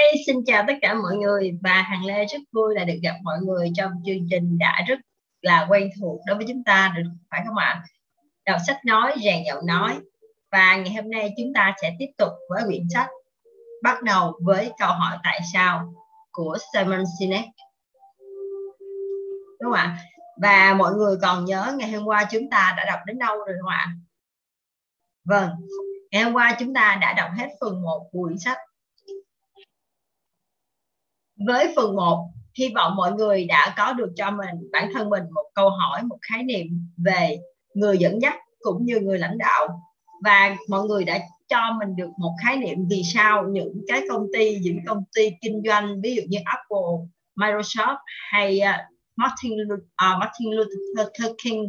Hi, xin chào tất cả mọi người và Hằng Lê rất vui là được gặp mọi người trong chương trình đã rất là quen thuộc đối với chúng ta được phải không ạ? Đọc sách nói, rèn giọng nói và ngày hôm nay chúng ta sẽ tiếp tục với quyển sách bắt đầu với câu hỏi tại sao của Simon Sinek đúng không ạ? Và mọi người còn nhớ ngày hôm qua chúng ta đã đọc đến đâu rồi không ạ? Vâng, ngày hôm qua chúng ta đã đọc hết phần 1 của quyển sách với phần 1 hy vọng mọi người đã có được cho mình bản thân mình một câu hỏi một khái niệm về người dẫn dắt cũng như người lãnh đạo. Và mọi người đã cho mình được một khái niệm vì sao những cái công ty những công ty kinh doanh ví dụ như Apple, Microsoft hay à, Martin Luther, uh, à, Martin Luther King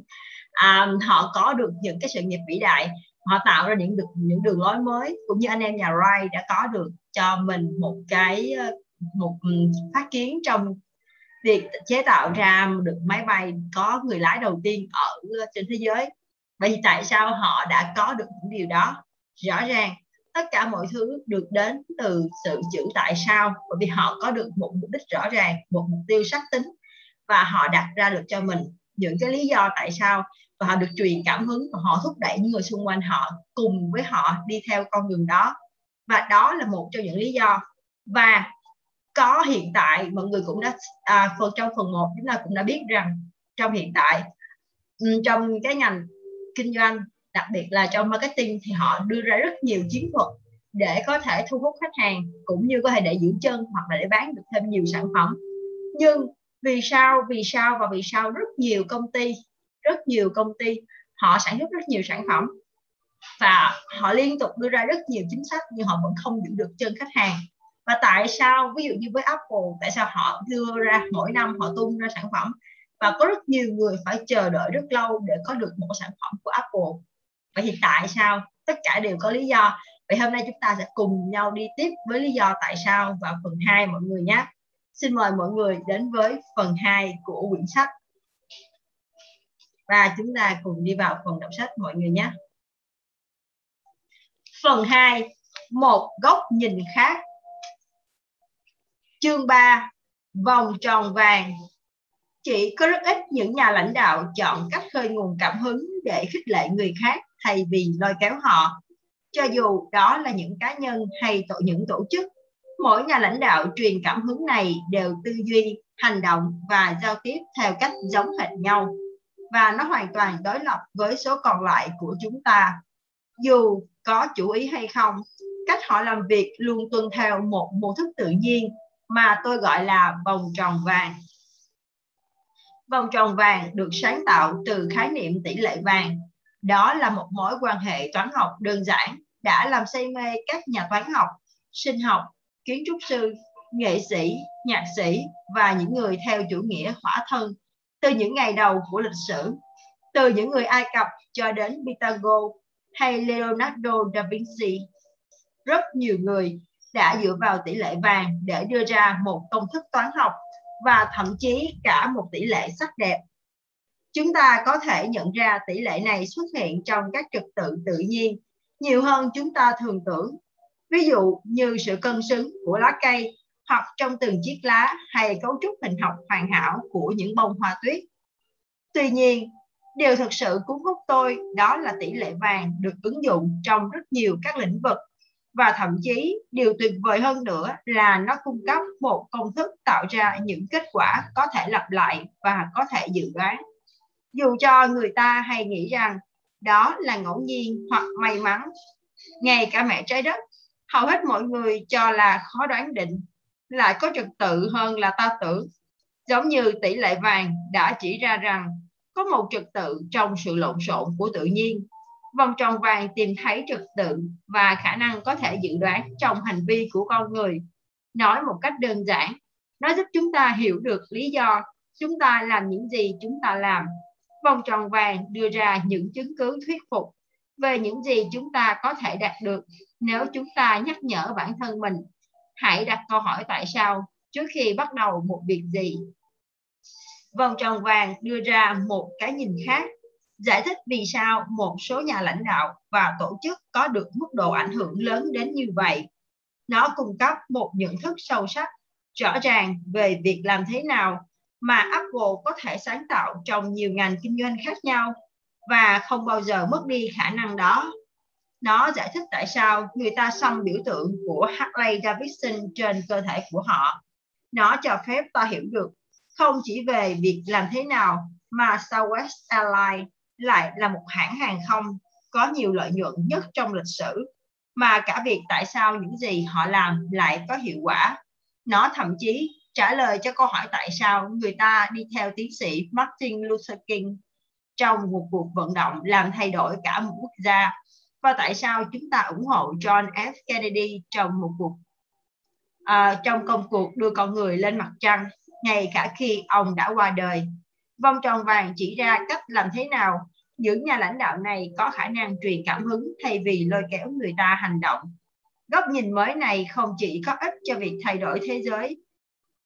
um, họ có được những cái sự nghiệp vĩ đại. Họ tạo ra những được những đường lối mới cũng như anh em nhà ray đã có được cho mình một cái một phát kiến trong việc chế tạo ra được máy bay có người lái đầu tiên ở trên thế giới. Vậy tại sao họ đã có được những điều đó? Rõ ràng, tất cả mọi thứ được đến từ sự chữ tại sao, bởi vì họ có được một mục đích rõ ràng, một mục tiêu xác tính, và họ đặt ra được cho mình những cái lý do tại sao, và họ được truyền cảm hứng, và họ thúc đẩy những người xung quanh họ cùng với họ đi theo con đường đó. Và đó là một trong những lý do. Và có hiện tại mọi người cũng đã à, phần trong phần 1 chúng ta cũng đã biết rằng trong hiện tại trong cái ngành kinh doanh đặc biệt là trong marketing thì họ đưa ra rất nhiều chiến thuật để có thể thu hút khách hàng cũng như có thể để giữ chân hoặc là để bán được thêm nhiều sản phẩm. Nhưng vì sao vì sao và vì sao rất nhiều công ty rất nhiều công ty họ sản xuất rất nhiều sản phẩm và họ liên tục đưa ra rất nhiều chính sách nhưng họ vẫn không giữ được chân khách hàng? Và tại sao, ví dụ như với Apple, tại sao họ đưa ra mỗi năm họ tung ra sản phẩm và có rất nhiều người phải chờ đợi rất lâu để có được một sản phẩm của Apple? Vậy thì tại sao? Tất cả đều có lý do. Vậy hôm nay chúng ta sẽ cùng nhau đi tiếp với lý do tại sao vào phần 2 mọi người nhé. Xin mời mọi người đến với phần 2 của quyển sách. Và chúng ta cùng đi vào phần đọc sách mọi người nhé. Phần 2 một góc nhìn khác. Chương 3 Vòng tròn vàng Chỉ có rất ít những nhà lãnh đạo chọn cách khơi nguồn cảm hứng để khích lệ người khác thay vì lôi kéo họ. Cho dù đó là những cá nhân hay tổ những tổ chức, mỗi nhà lãnh đạo truyền cảm hứng này đều tư duy, hành động và giao tiếp theo cách giống hệt nhau. Và nó hoàn toàn đối lập với số còn lại của chúng ta. Dù có chủ ý hay không, cách họ làm việc luôn tuân theo một mô thức tự nhiên mà tôi gọi là vòng tròn vàng. Vòng tròn vàng được sáng tạo từ khái niệm tỷ lệ vàng. Đó là một mối quan hệ toán học đơn giản đã làm say mê các nhà toán học, sinh học, kiến trúc sư, nghệ sĩ, nhạc sĩ và những người theo chủ nghĩa hỏa thân từ những ngày đầu của lịch sử. Từ những người Ai Cập cho đến Pythagore hay Leonardo da Vinci. Rất nhiều người đã dựa vào tỷ lệ vàng để đưa ra một công thức toán học và thậm chí cả một tỷ lệ sắc đẹp. Chúng ta có thể nhận ra tỷ lệ này xuất hiện trong các trật tự tự nhiên nhiều hơn chúng ta thường tưởng. Ví dụ như sự cân xứng của lá cây hoặc trong từng chiếc lá hay cấu trúc hình học hoàn hảo của những bông hoa tuyết. Tuy nhiên, điều thực sự cuốn hút tôi đó là tỷ lệ vàng được ứng dụng trong rất nhiều các lĩnh vực và thậm chí, điều tuyệt vời hơn nữa là nó cung cấp một công thức tạo ra những kết quả có thể lặp lại và có thể dự đoán. Dù cho người ta hay nghĩ rằng đó là ngẫu nhiên hoặc may mắn, ngay cả mẹ trái đất, hầu hết mọi người cho là khó đoán định lại có trật tự hơn là ta tưởng. Giống như tỷ lệ vàng đã chỉ ra rằng có một trật tự trong sự lộn xộn của tự nhiên vòng tròn vàng tìm thấy trật tự và khả năng có thể dự đoán trong hành vi của con người. Nói một cách đơn giản, nó giúp chúng ta hiểu được lý do chúng ta làm những gì chúng ta làm. Vòng tròn vàng đưa ra những chứng cứ thuyết phục về những gì chúng ta có thể đạt được nếu chúng ta nhắc nhở bản thân mình. Hãy đặt câu hỏi tại sao trước khi bắt đầu một việc gì. Vòng tròn vàng đưa ra một cái nhìn khác giải thích vì sao một số nhà lãnh đạo và tổ chức có được mức độ ảnh hưởng lớn đến như vậy. Nó cung cấp một nhận thức sâu sắc, rõ ràng về việc làm thế nào mà Apple có thể sáng tạo trong nhiều ngành kinh doanh khác nhau và không bao giờ mất đi khả năng đó. Nó giải thích tại sao người ta xăm biểu tượng của Harley Davidson trên cơ thể của họ. Nó cho phép ta hiểu được không chỉ về việc làm thế nào mà Southwest Airlines lại là một hãng hàng không có nhiều lợi nhuận nhất trong lịch sử, mà cả việc tại sao những gì họ làm lại có hiệu quả. Nó thậm chí trả lời cho câu hỏi tại sao người ta đi theo tiến sĩ Martin Luther King trong một cuộc vận động làm thay đổi cả một quốc gia và tại sao chúng ta ủng hộ John F. Kennedy trong một cuộc à, trong công cuộc đưa con người lên mặt trăng ngay cả khi ông đã qua đời. Vòng tròn vàng chỉ ra cách làm thế nào những nhà lãnh đạo này có khả năng truyền cảm hứng thay vì lôi kéo người ta hành động. Góc nhìn mới này không chỉ có ích cho việc thay đổi thế giới,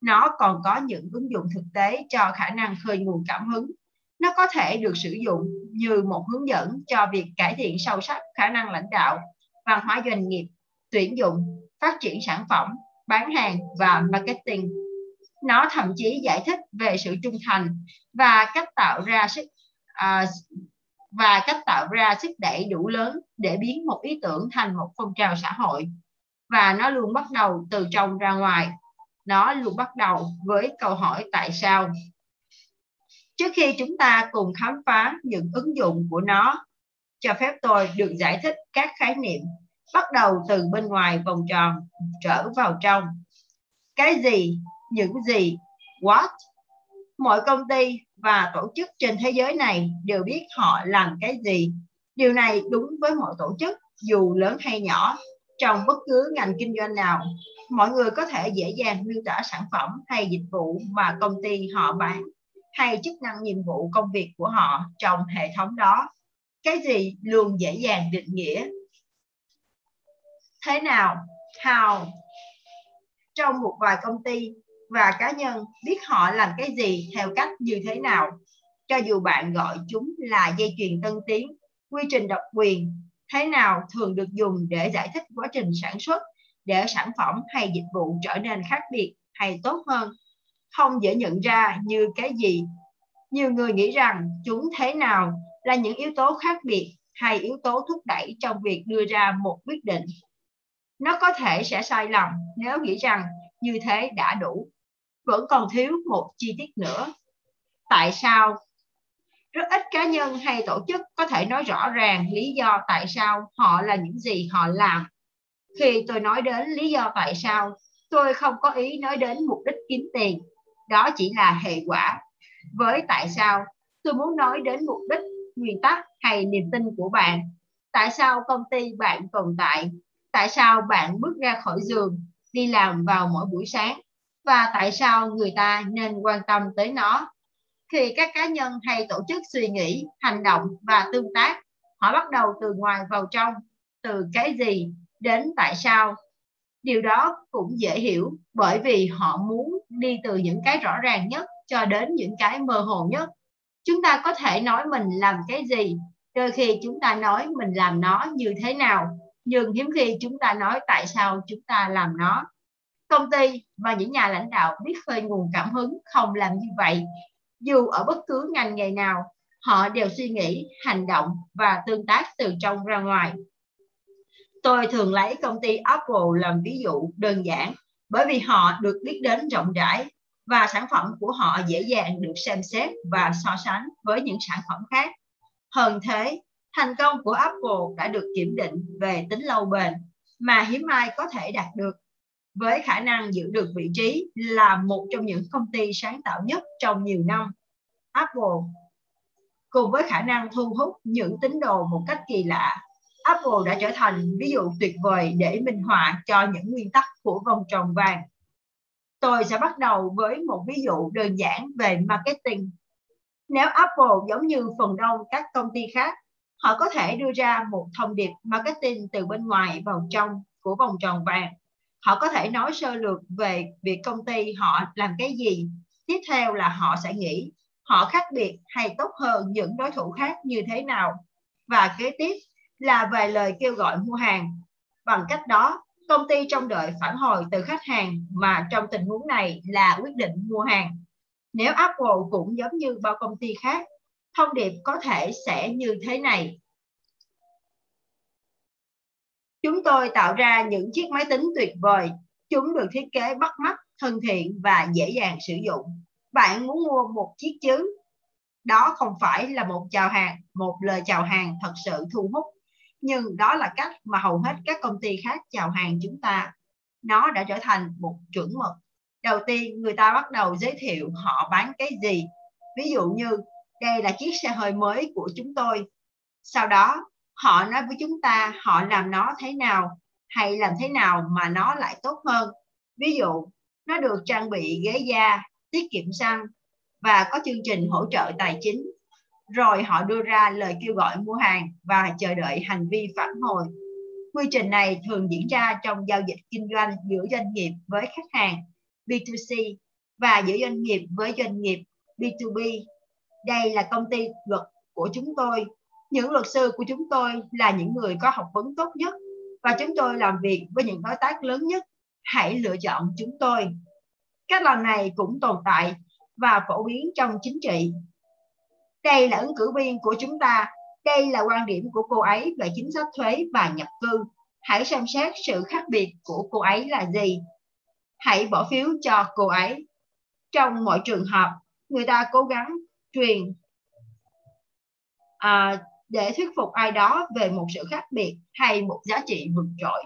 nó còn có những ứng dụng thực tế cho khả năng khơi nguồn cảm hứng. Nó có thể được sử dụng như một hướng dẫn cho việc cải thiện sâu sắc khả năng lãnh đạo, văn hóa doanh nghiệp, tuyển dụng, phát triển sản phẩm, bán hàng và marketing. Nó thậm chí giải thích về sự trung thành và cách tạo ra sức uh, và cách tạo ra sức đẩy đủ lớn để biến một ý tưởng thành một phong trào xã hội. Và nó luôn bắt đầu từ trong ra ngoài. Nó luôn bắt đầu với câu hỏi tại sao. Trước khi chúng ta cùng khám phá những ứng dụng của nó, cho phép tôi được giải thích các khái niệm, bắt đầu từ bên ngoài vòng tròn, trở vào trong. Cái gì, những gì, what? Mọi công ty và tổ chức trên thế giới này đều biết họ làm cái gì. Điều này đúng với mọi tổ chức, dù lớn hay nhỏ, trong bất cứ ngành kinh doanh nào. Mọi người có thể dễ dàng miêu tả sản phẩm hay dịch vụ mà công ty họ bán hay chức năng nhiệm vụ công việc của họ trong hệ thống đó. Cái gì luôn dễ dàng định nghĩa. Thế nào? How? Trong một vài công ty, và cá nhân biết họ làm cái gì, theo cách như thế nào. Cho dù bạn gọi chúng là dây chuyền tân tiến, quy trình độc quyền, thế nào thường được dùng để giải thích quá trình sản xuất, để sản phẩm hay dịch vụ trở nên khác biệt hay tốt hơn. Không dễ nhận ra như cái gì. Nhiều người nghĩ rằng chúng thế nào là những yếu tố khác biệt hay yếu tố thúc đẩy trong việc đưa ra một quyết định. Nó có thể sẽ sai lầm nếu nghĩ rằng như thế đã đủ vẫn còn thiếu một chi tiết nữa. Tại sao? Rất ít cá nhân hay tổ chức có thể nói rõ ràng lý do tại sao họ là những gì họ làm. Khi tôi nói đến lý do tại sao, tôi không có ý nói đến mục đích kiếm tiền. Đó chỉ là hệ quả. Với tại sao, tôi muốn nói đến mục đích, nguyên tắc hay niềm tin của bạn. Tại sao công ty bạn tồn tại? Tại sao bạn bước ra khỏi giường, đi làm vào mỗi buổi sáng? Và tại sao người ta nên quan tâm tới nó. Khi các cá nhân hay tổ chức suy nghĩ, hành động và tương tác, họ bắt đầu từ ngoài vào trong, từ cái gì đến tại sao. Điều đó cũng dễ hiểu bởi vì họ muốn đi từ những cái rõ ràng nhất cho đến những cái mơ hồ nhất. Chúng ta có thể nói mình làm cái gì, đôi khi chúng ta nói mình làm nó như thế nào, nhưng hiếm khi chúng ta nói tại sao chúng ta làm nó công ty và những nhà lãnh đạo biết khơi nguồn cảm hứng không làm như vậy. Dù ở bất cứ ngành nghề nào, họ đều suy nghĩ, hành động và tương tác từ trong ra ngoài. Tôi thường lấy công ty apple làm ví dụ đơn giản bởi vì họ được biết đến rộng rãi và sản phẩm của họ dễ dàng được xem xét và so sánh với những sản phẩm khác. Hơn thế, thành công của apple đã được kiểm định về tính lâu bền mà hiếm ai có thể đạt được với khả năng giữ được vị trí là một trong những công ty sáng tạo nhất trong nhiều năm. Apple cùng với khả năng thu hút những tín đồ một cách kỳ lạ, Apple đã trở thành ví dụ tuyệt vời để minh họa cho những nguyên tắc của vòng tròn vàng. Tôi sẽ bắt đầu với một ví dụ đơn giản về marketing. Nếu Apple giống như phần đông các công ty khác, họ có thể đưa ra một thông điệp marketing từ bên ngoài vào trong của vòng tròn vàng họ có thể nói sơ lược về việc công ty họ làm cái gì tiếp theo là họ sẽ nghĩ họ khác biệt hay tốt hơn những đối thủ khác như thế nào và kế tiếp là vài lời kêu gọi mua hàng bằng cách đó công ty trông đợi phản hồi từ khách hàng mà trong tình huống này là quyết định mua hàng. Nếu Apple cũng giống như bao công ty khác, thông điệp có thể sẽ như thế này. Chúng tôi tạo ra những chiếc máy tính tuyệt vời. Chúng được thiết kế bắt mắt, thân thiện và dễ dàng sử dụng. Bạn muốn mua một chiếc chứ? Đó không phải là một chào hàng, một lời chào hàng thật sự thu hút nhưng đó là cách mà hầu hết các công ty khác chào hàng chúng ta nó đã trở thành một chuẩn mực đầu tiên người ta bắt đầu giới thiệu họ bán cái gì ví dụ như đây là chiếc xe hơi mới của chúng tôi sau đó họ nói với chúng ta, họ làm nó thế nào hay làm thế nào mà nó lại tốt hơn ví dụ, nó được trang bị ghế da, tiết kiệm xăng và có chương trình hỗ trợ tài chính rồi họ đưa ra lời kêu gọi mua hàng và chờ đợi hành vi phản hồi. Quy trình này thường diễn ra trong giao dịch kinh doanh giữa doanh nghiệp với khách hàng B2C và giữa doanh nghiệp với doanh nghiệp B2B. Đây là công ty luật của chúng tôi. Những luật sư của chúng tôi là những người có học vấn tốt nhất và chúng tôi làm việc với những đối tác lớn nhất. Hãy lựa chọn chúng tôi. Cách làm này cũng tồn tại và phổ biến trong chính trị. Đây là ứng cử viên của chúng ta. Đây là quan điểm của cô ấy về chính sách thuế và nhập cư. Hãy xem xét sự khác biệt của cô ấy là gì. Hãy bỏ phiếu cho cô ấy. Trong mọi trường hợp người ta cố gắng truyền uh, để thuyết phục ai đó về một sự khác biệt hay một giá trị vượt trội.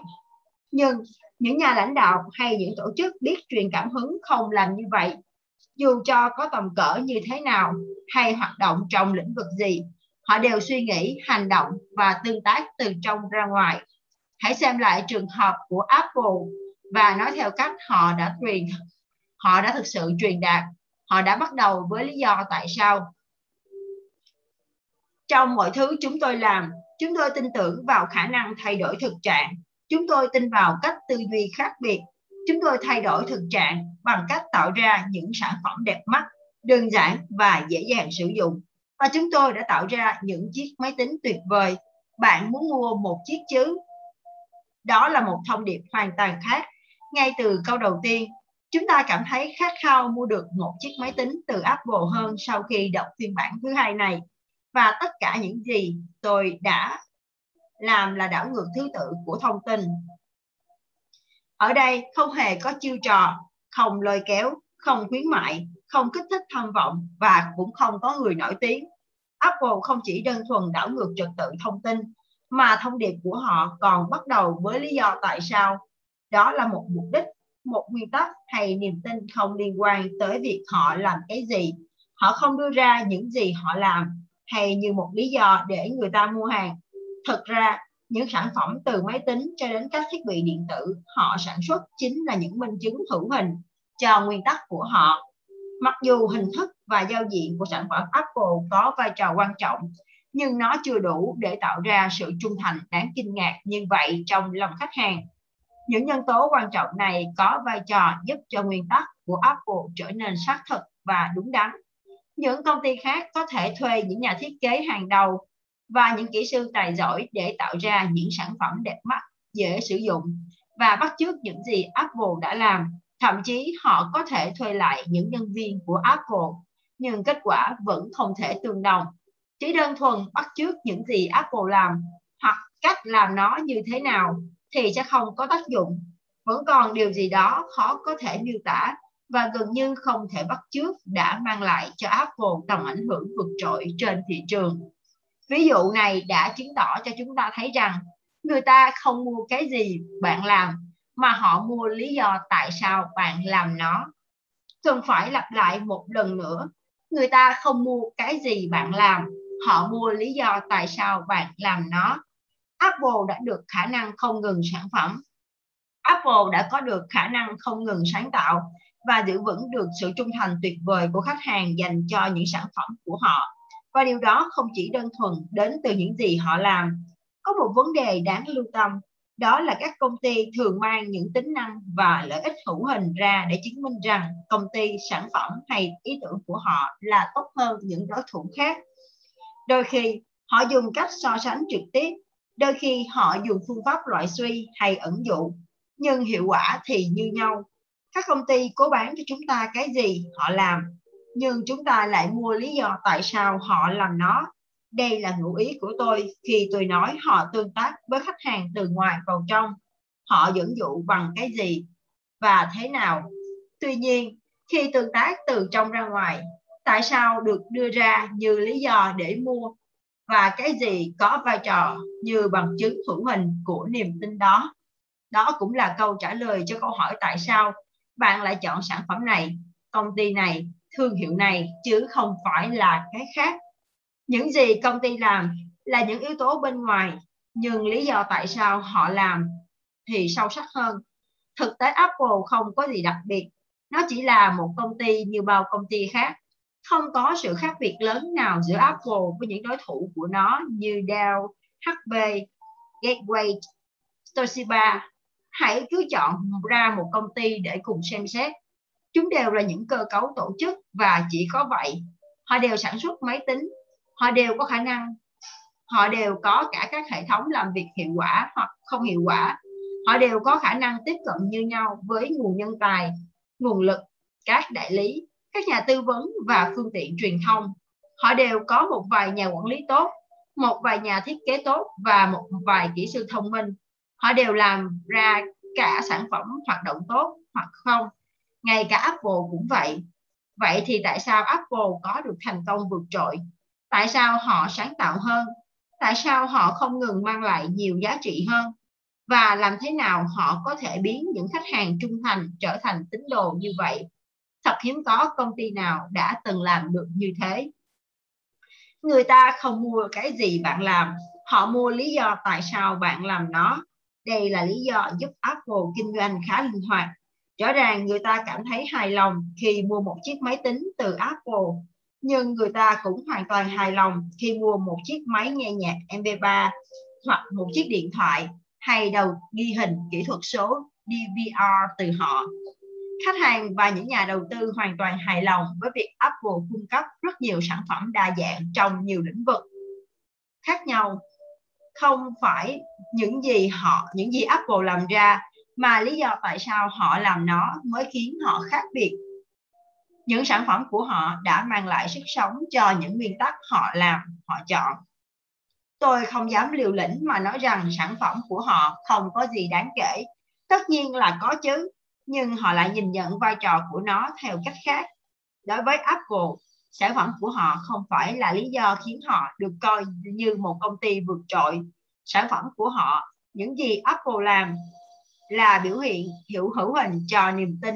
Nhưng những nhà lãnh đạo hay những tổ chức biết truyền cảm hứng không làm như vậy, dù cho có tầm cỡ như thế nào hay hoạt động trong lĩnh vực gì, họ đều suy nghĩ, hành động và tương tác từ trong ra ngoài. Hãy xem lại trường hợp của apple và nói theo cách họ đã truyền, họ đã thực sự truyền đạt. Họ đã bắt đầu với lý do tại sao trong mọi thứ chúng tôi làm chúng tôi tin tưởng vào khả năng thay đổi thực trạng chúng tôi tin vào cách tư duy khác biệt chúng tôi thay đổi thực trạng bằng cách tạo ra những sản phẩm đẹp mắt, đơn giản và dễ dàng sử dụng. Và chúng tôi đã tạo ra những chiếc máy tính tuyệt vời. Bạn muốn mua một chiếc chứ? Đó là một thông điệp hoàn toàn khác. Ngay từ câu đầu tiên, chúng ta cảm thấy khát khao mua được một chiếc máy tính từ Apple hơn sau khi đọc phiên bản thứ hai này. Và tất cả những gì tôi đã làm là đảo ngược thứ tự của thông tin ở đây không hề có chiêu trò, không lôi kéo, không khuyến mại, không kích thích tham vọng và cũng không có người nổi tiếng. Apple không chỉ đơn thuần đảo ngược trật tự thông tin, mà thông điệp của họ còn bắt đầu với lý do tại sao. Đó là một mục đích, một nguyên tắc hay niềm tin không liên quan tới việc họ làm cái gì. Họ không đưa ra những gì họ làm hay như một lý do để người ta mua hàng. Thực ra, những sản phẩm từ máy tính cho đến các thiết bị điện tử họ sản xuất chính là những minh chứng hữu hình cho nguyên tắc của họ. Mặc dù hình thức và giao diện của sản phẩm Apple có vai trò quan trọng, nhưng nó chưa đủ để tạo ra sự trung thành đáng kinh ngạc như vậy trong lòng khách hàng. Những nhân tố quan trọng này có vai trò giúp cho nguyên tắc của Apple trở nên xác thực và đúng đắn. Những công ty khác có thể thuê những nhà thiết kế hàng đầu và những kỹ sư tài giỏi để tạo ra những sản phẩm đẹp mắt, dễ sử dụng và bắt chước những gì Apple đã làm. Thậm chí họ có thể thuê lại những nhân viên của Apple, nhưng kết quả vẫn không thể tương đồng. Chỉ đơn thuần bắt chước những gì Apple làm hoặc cách làm nó như thế nào thì sẽ không có tác dụng. Vẫn còn điều gì đó khó có thể miêu tả và gần như không thể bắt chước đã mang lại cho Apple tầm ảnh hưởng vượt trội trên thị trường. Ví dụ này đã chứng tỏ cho chúng ta thấy rằng người ta không mua cái gì bạn làm mà họ mua lý do tại sao bạn làm nó. Cần phải lặp lại một lần nữa. Người ta không mua cái gì bạn làm, họ mua lý do tại sao bạn làm nó. Apple đã được khả năng không ngừng sản phẩm. Apple đã có được khả năng không ngừng sáng tạo và giữ vững được sự trung thành tuyệt vời của khách hàng dành cho những sản phẩm của họ và điều đó không chỉ đơn thuần đến từ những gì họ làm. Có một vấn đề đáng lưu tâm, đó là các công ty thường mang những tính năng và lợi ích hữu hình ra để chứng minh rằng công ty, sản phẩm hay ý tưởng của họ là tốt hơn những đối thủ khác. Đôi khi họ dùng cách so sánh trực tiếp, đôi khi họ dùng phương pháp loại suy hay ẩn dụ. nhưng hiệu quả thì như nhau. Các công ty cố bán cho chúng ta cái gì họ làm, nhưng chúng ta lại mua lý do tại sao họ làm nó. Đây là ngụ ý của tôi khi tôi nói họ tương tác với khách hàng từ ngoài vào trong. Họ dẫn dụ bằng cái gì và thế nào. Tuy nhiên, khi tương tác từ trong ra ngoài, tại sao được đưa ra như lý do để mua và cái gì có vai trò như bằng chứng hữu hình của niềm tin đó. Đó cũng là câu trả lời cho câu hỏi tại sao bạn lại chọn sản phẩm này, công ty này, thương hiệu này chứ không phải là cái khác. Những gì công ty làm là những yếu tố bên ngoài, nhưng lý do tại sao họ làm thì sâu sắc hơn. Thực tế Apple không có gì đặc biệt, nó chỉ là một công ty như bao công ty khác không có sự khác biệt lớn nào giữa Apple với những đối thủ của nó như Dell, HP, Gateway, Toshiba. Hãy cứ chọn ra một công ty để cùng xem xét. Chúng đều là những cơ cấu tổ chức và chỉ có vậy. Họ đều sản xuất máy tính, họ đều có khả năng, họ đều có cả các hệ thống làm việc hiệu quả hoặc không hiệu quả. Họ đều có khả năng tiếp cận như nhau với nguồn nhân tài, nguồn lực, các đại lý các nhà tư vấn và phương tiện truyền thông. Họ đều có một vài nhà quản lý tốt, một vài nhà thiết kế tốt và một vài kỹ sư thông minh. Họ đều làm ra cả sản phẩm hoạt động tốt hoặc không. Ngay cả Apple cũng vậy. Vậy thì tại sao Apple có được thành công vượt trội? Tại sao họ sáng tạo hơn? Tại sao họ không ngừng mang lại nhiều giá trị hơn? Và làm thế nào họ có thể biến những khách hàng trung thành trở thành tín đồ như vậy? thật hiếm có công ty nào đã từng làm được như thế người ta không mua cái gì bạn làm họ mua lý do tại sao bạn làm nó đây là lý do giúp apple kinh doanh khá linh hoạt. Rõ ràng người ta cảm thấy hài lòng khi mua một chiếc máy tính từ apple, nhưng người ta cũng hoàn toàn hài lòng khi mua một chiếc máy nghe nhạc mp3 hoặc một chiếc điện thoại hay đầu ghi hình kỹ thuật số DVR từ họ. Khách hàng và những nhà đầu tư hoàn toàn hài lòng với việc Apple cung cấp rất nhiều sản phẩm đa dạng trong nhiều lĩnh vực khác nhau không phải những gì họ những gì Apple làm ra mà lý do tại sao họ làm nó mới khiến họ khác biệt. Những sản phẩm của họ đã mang lại sức sống cho những nguyên tắc họ làm họ chọn. Tôi không dám liều lĩnh mà nói rằng sản phẩm của họ không có gì đáng kể. Tất nhiên là có chứ nhưng họ lại nhìn nhận vai trò của nó theo cách khác. Đối với Apple, sản phẩm của họ không phải là lý do khiến họ được coi như một công ty vượt trội. Sản phẩm của họ, những gì Apple làm là biểu hiện hữu hữu hình cho niềm tin,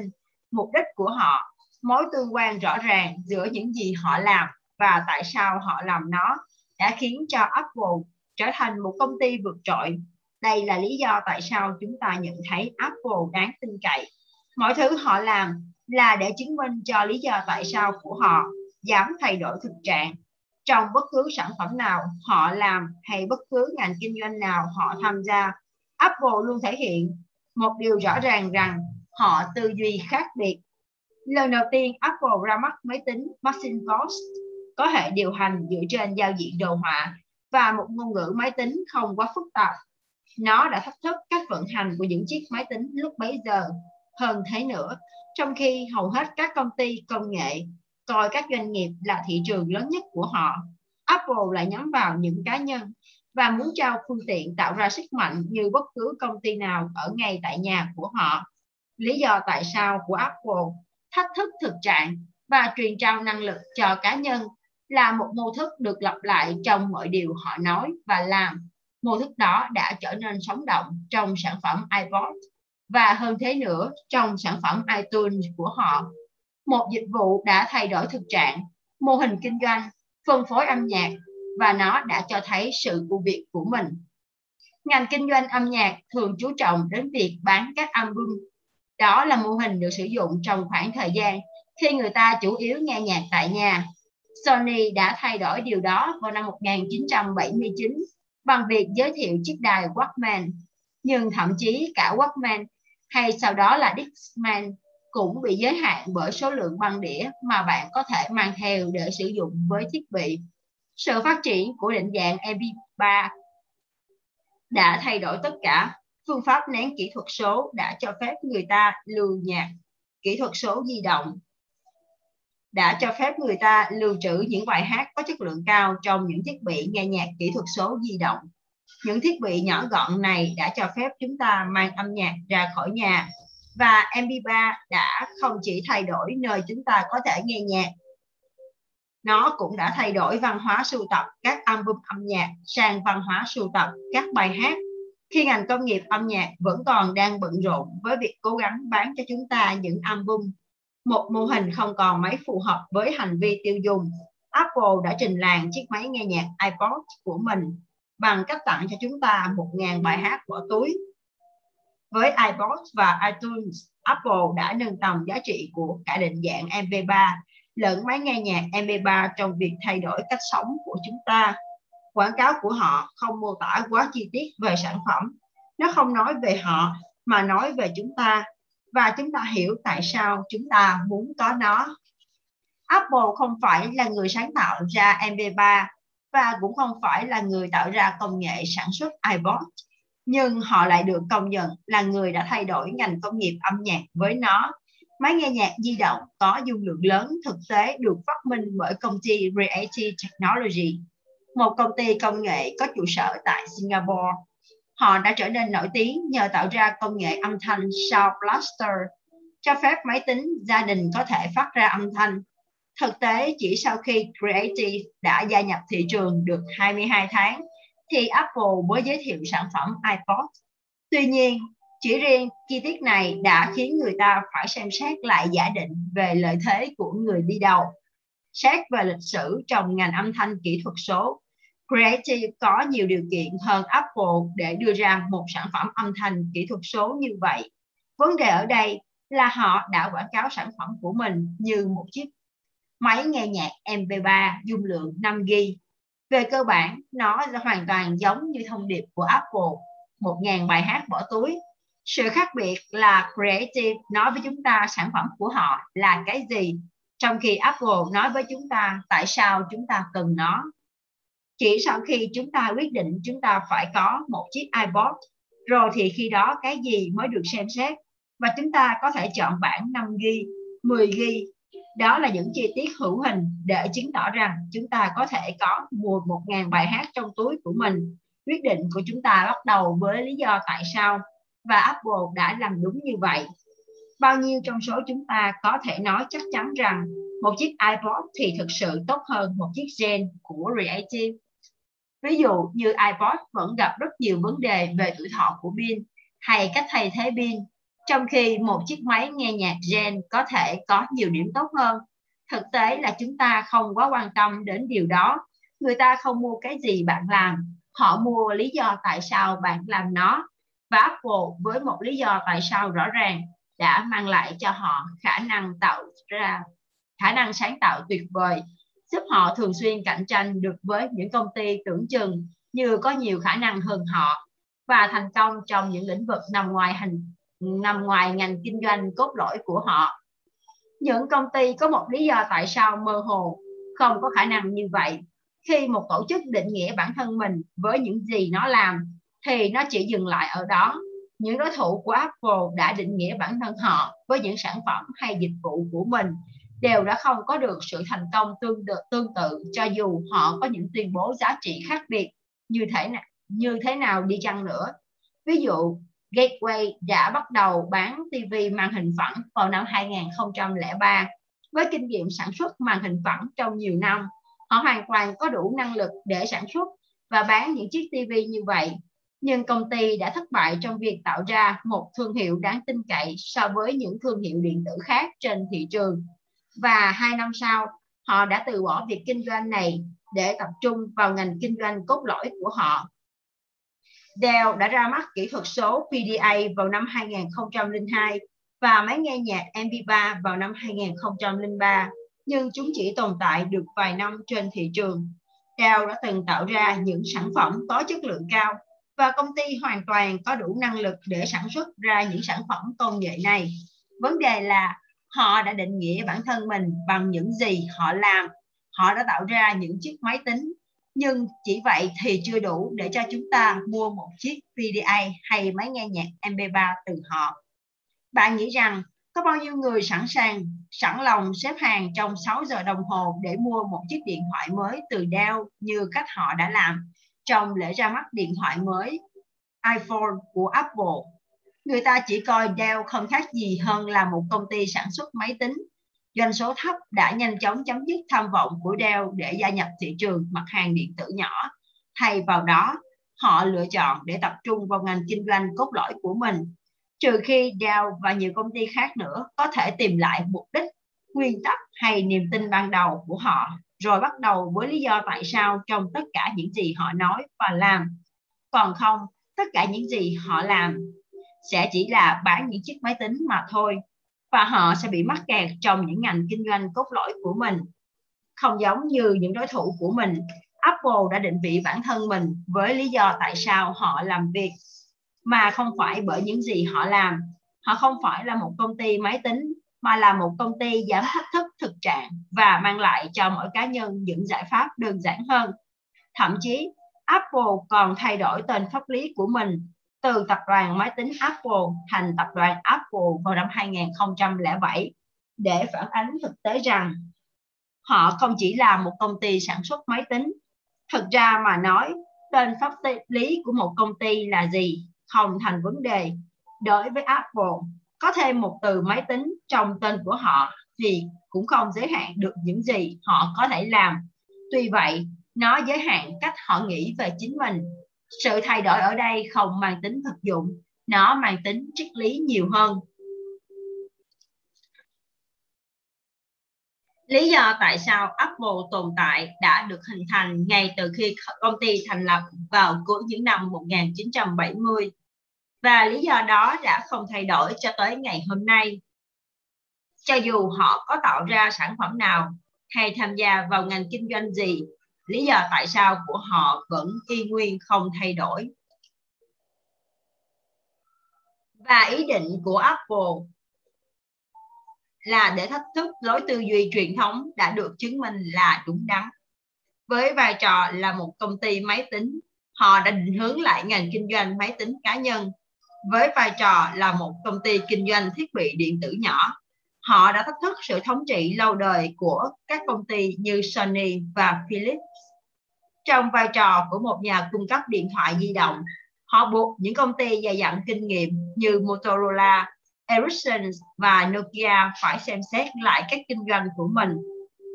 mục đích của họ, mối tương quan rõ ràng giữa những gì họ làm và tại sao họ làm nó đã khiến cho Apple trở thành một công ty vượt trội. Đây là lý do tại sao chúng ta nhận thấy Apple đáng tin cậy mọi thứ họ làm là để chứng minh cho lý do tại sao của họ dám thay đổi thực trạng trong bất cứ sản phẩm nào họ làm hay bất cứ ngành kinh doanh nào họ tham gia apple luôn thể hiện một điều rõ ràng rằng họ tư duy khác biệt. Lần đầu tiên apple ra mắt máy tính macintosh có hệ điều hành dựa trên giao diện đồ họa và một ngôn ngữ máy tính không quá phức tạp. Nó đã thách thức cách vận hành của những chiếc máy tính lúc bấy giờ. Hơn thế nữa, trong khi hầu hết các công ty công nghệ coi các doanh nghiệp là thị trường lớn nhất của họ, Apple lại nhắm vào những cá nhân và muốn trao phương tiện tạo ra sức mạnh như bất cứ công ty nào ở ngay tại nhà của họ. Lý do tại sao của Apple thách thức thực trạng và truyền trao năng lực cho cá nhân là một mô thức được lặp lại trong mọi điều họ nói và làm. Mô thức đó đã trở nên sống động trong sản phẩm iPod và hơn thế nữa trong sản phẩm iTunes của họ. Một dịch vụ đã thay đổi thực trạng, mô hình kinh doanh, phân phối âm nhạc và nó đã cho thấy sự ưu việt của mình. Ngành kinh doanh âm nhạc thường chú trọng đến việc bán các album. Đó là mô hình được sử dụng trong khoảng thời gian khi người ta chủ yếu nghe nhạc tại nhà. Sony đã thay đổi điều đó vào năm 1979 bằng việc giới thiệu chiếc đài Walkman. Nhưng thậm chí cả Walkman hay sau đó là Discman cũng bị giới hạn bởi số lượng băng đĩa mà bạn có thể mang theo để sử dụng với thiết bị. Sự phát triển của định dạng MP3 đã thay đổi tất cả. Phương pháp nén kỹ thuật số đã cho phép người ta lưu nhạc kỹ thuật số di động, đã cho phép người ta lưu trữ những bài hát có chất lượng cao trong những thiết bị nghe nhạc kỹ thuật số di động. Những thiết bị nhỏ gọn này đã cho phép chúng ta mang âm nhạc ra khỏi nhà và MP3 đã không chỉ thay đổi nơi chúng ta có thể nghe nhạc, nó cũng đã thay đổi văn hóa sưu tập các album âm nhạc sang văn hóa sưu tập các bài hát khi ngành công nghiệp âm nhạc vẫn còn đang bận rộn với việc cố gắng bán cho chúng ta những album, một mô hình không còn mấy phù hợp với hành vi tiêu dùng, Apple đã trình làng chiếc máy nghe nhạc iPod của mình bằng cách tặng cho chúng ta 1.000 bài hát bỏ túi. Với iPod và iTunes, Apple đã nâng tầm giá trị của cả định dạng MP3 lẫn máy nghe nhạc MP3 trong việc thay đổi cách sống của chúng ta. Quảng cáo của họ không mô tả quá chi tiết về sản phẩm. Nó không nói về họ mà nói về chúng ta và chúng ta hiểu tại sao chúng ta muốn có nó. Apple không phải là người sáng tạo ra MP3 và cũng không phải là người tạo ra công nghệ sản xuất iPod, nhưng họ lại được công nhận là người đã thay đổi ngành công nghiệp âm nhạc với nó Máy nghe nhạc di động có dung lượng lớn thực tế được phát minh bởi công ty Creative Technology, một công ty công nghệ có trụ sở tại Singapore. Họ đã trở nên nổi tiếng nhờ tạo ra công nghệ âm thanh Sound Blaster, cho phép máy tính gia đình có thể phát ra âm thanh. Thực tế, chỉ sau khi Creative đã gia nhập thị trường được 22 tháng, thì Apple mới giới thiệu sản phẩm iPod. Tuy nhiên, chỉ riêng chi tiết này đã khiến người ta phải xem xét lại giả định về lợi thế của người đi đầu. Xét về lịch sử trong ngành âm thanh kỹ thuật số, Creative có nhiều điều kiện hơn Apple để đưa ra một sản phẩm âm thanh kỹ thuật số như vậy. Vấn đề ở đây là họ đã quảng cáo sản phẩm của mình như một chiếc máy nghe nhạc MP3 dung lượng 5GB. Về cơ bản, nó hoàn toàn giống như thông điệp của Apple, 1.000 bài hát bỏ túi. Sự khác biệt là creative nói với chúng ta sản phẩm của họ là cái gì trong khi apple nói với chúng ta tại sao chúng ta cần nó. Chỉ sau khi chúng ta quyết định chúng ta phải có một chiếc ipod rồi thì khi đó cái gì mới được xem xét? Và chúng ta có thể chọn bản 5 g 10 g đó là những chi tiết hữu hình để chứng tỏ rằng chúng ta có thể có mua 1.000 bài hát trong túi của mình quyết định của chúng ta bắt đầu với lý do tại sao và Apple đã làm đúng như vậy. Bao nhiêu trong số chúng ta có thể nói chắc chắn rằng một chiếc iPod thì thực sự tốt hơn một chiếc Gen của Creative. Ví dụ như iPod vẫn gặp rất nhiều vấn đề về tuổi thọ của pin hay cách thay thế pin, trong khi một chiếc máy nghe nhạc Gen có thể có nhiều điểm tốt hơn. Thực tế là chúng ta không quá quan tâm đến điều đó. Người ta không mua cái gì bạn làm, họ mua lý do tại sao bạn làm nó và Apple với một lý do tại sao rõ ràng đã mang lại cho họ khả năng tạo ra khả năng sáng tạo tuyệt vời giúp họ thường xuyên cạnh tranh được với những công ty tưởng chừng như có nhiều khả năng hơn họ và thành công trong những lĩnh vực nằm ngoài hành nằm ngoài ngành kinh doanh cốt lõi của họ. Những công ty có một lý do tại sao mơ hồ không có khả năng như vậy. Khi một tổ chức định nghĩa bản thân mình với những gì nó làm thì nó chỉ dừng lại ở đó những đối thủ của Apple đã định nghĩa bản thân họ với những sản phẩm hay dịch vụ của mình đều đã không có được sự thành công tương tự, tương tự cho dù họ có những tuyên bố giá trị khác biệt như thế nào, như thế nào đi chăng nữa. Ví dụ, Gateway đã bắt đầu bán TV màn hình phẳng vào năm 2003 với kinh nghiệm sản xuất màn hình phẳng trong nhiều năm. Họ hoàn toàn có đủ năng lực để sản xuất và bán những chiếc TV như vậy nhưng công ty đã thất bại trong việc tạo ra một thương hiệu đáng tin cậy so với những thương hiệu điện tử khác trên thị trường. Và hai năm sau, họ đã từ bỏ việc kinh doanh này để tập trung vào ngành kinh doanh cốt lõi của họ. Dell đã ra mắt kỹ thuật số PDA vào năm 2002 và máy nghe nhạc MP3 vào năm 2003, nhưng chúng chỉ tồn tại được vài năm trên thị trường. Dell đã từng tạo ra những sản phẩm có chất lượng cao và công ty hoàn toàn có đủ năng lực để sản xuất ra những sản phẩm công nghệ này. Vấn đề là họ đã định nghĩa bản thân mình bằng những gì họ làm. Họ đã tạo ra những chiếc máy tính nhưng chỉ vậy thì chưa đủ để cho chúng ta mua một chiếc VDA hay máy nghe nhạc MP3 từ họ. Bạn nghĩ rằng có bao nhiêu người sẵn sàng, sẵn lòng xếp hàng trong 6 giờ đồng hồ để mua một chiếc điện thoại mới từ Dell như cách họ đã làm trong lễ ra mắt điện thoại mới iPhone của Apple. Người ta chỉ coi Dell không khác gì hơn là một công ty sản xuất máy tính. Doanh số thấp đã nhanh chóng chấm dứt tham vọng của Dell để gia nhập thị trường mặt hàng điện tử nhỏ. Thay vào đó, họ lựa chọn để tập trung vào ngành kinh doanh cốt lõi của mình trừ khi Dell và nhiều công ty khác nữa có thể tìm lại mục đích, nguyên tắc hay niềm tin ban đầu của họ, rồi bắt đầu với lý do tại sao trong tất cả những gì họ nói và làm. Còn không, tất cả những gì họ làm sẽ chỉ là bán những chiếc máy tính mà thôi, và họ sẽ bị mắc kẹt trong những ngành kinh doanh cốt lõi của mình. Không giống như những đối thủ của mình, Apple đã định vị bản thân mình với lý do tại sao họ làm việc mà không phải bởi những gì họ làm. Họ không phải là một công ty máy tính mà là một công ty giảm thách thức thực trạng và mang lại cho mỗi cá nhân những giải pháp đơn giản hơn. Thậm chí, Apple còn thay đổi tên pháp lý của mình từ tập đoàn máy tính Apple thành tập đoàn Apple vào năm 2007 để phản ánh thực tế rằng họ không chỉ là một công ty sản xuất máy tính. Thực ra mà nói, tên pháp lý của một công ty là gì không thành vấn đề. Đối với Apple, có thêm một từ máy tính trong tên của họ thì cũng không giới hạn được những gì họ có thể làm. Tuy vậy, nó giới hạn cách họ nghĩ về chính mình. Sự thay đổi ở đây không mang tính thực dụng, nó mang tính triết lý nhiều hơn. Lý do tại sao Apple tồn tại đã được hình thành ngay từ khi công ty thành lập vào cuối những năm 1970 và lý do đó đã không thay đổi cho tới ngày hôm nay. Cho dù họ có tạo ra sản phẩm nào hay tham gia vào ngành kinh doanh gì, lý do tại sao của họ vẫn y nguyên không thay đổi. Và ý định của Apple là để thách thức lối tư duy truyền thống đã được chứng minh là đúng đắn. Với vai trò là một công ty máy tính, họ đã định hướng lại ngành kinh doanh máy tính cá nhân với vai trò là một công ty kinh doanh thiết bị điện tử nhỏ. Họ đã thách thức sự thống trị lâu đời của các công ty như Sony và Philips. Trong vai trò của một nhà cung cấp điện thoại di động, họ buộc những công ty dày dặn kinh nghiệm như Motorola, Ericsson và Nokia phải xem xét lại các kinh doanh của mình.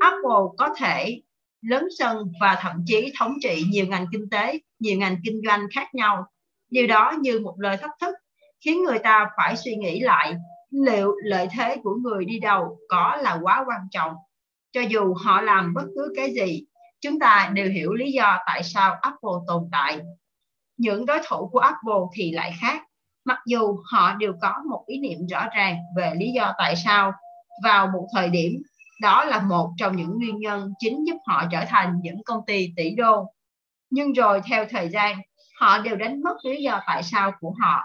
Apple có thể lớn sân và thậm chí thống trị nhiều ngành kinh tế, nhiều ngành kinh doanh khác nhau. Điều đó như một lời thách thức khiến người ta phải suy nghĩ lại liệu lợi thế của người đi đầu có là quá quan trọng. Cho dù họ làm bất cứ cái gì chúng ta đều hiểu lý do tại sao apple tồn tại. Những đối thủ của apple thì lại khác. Mặc dù họ đều có một ý niệm rõ ràng về lý do tại sao, vào một thời điểm, đó là một trong những nguyên nhân chính giúp họ trở thành những công ty tỷ đô. Nhưng rồi theo thời gian, họ đều đánh mất lý do tại sao của họ.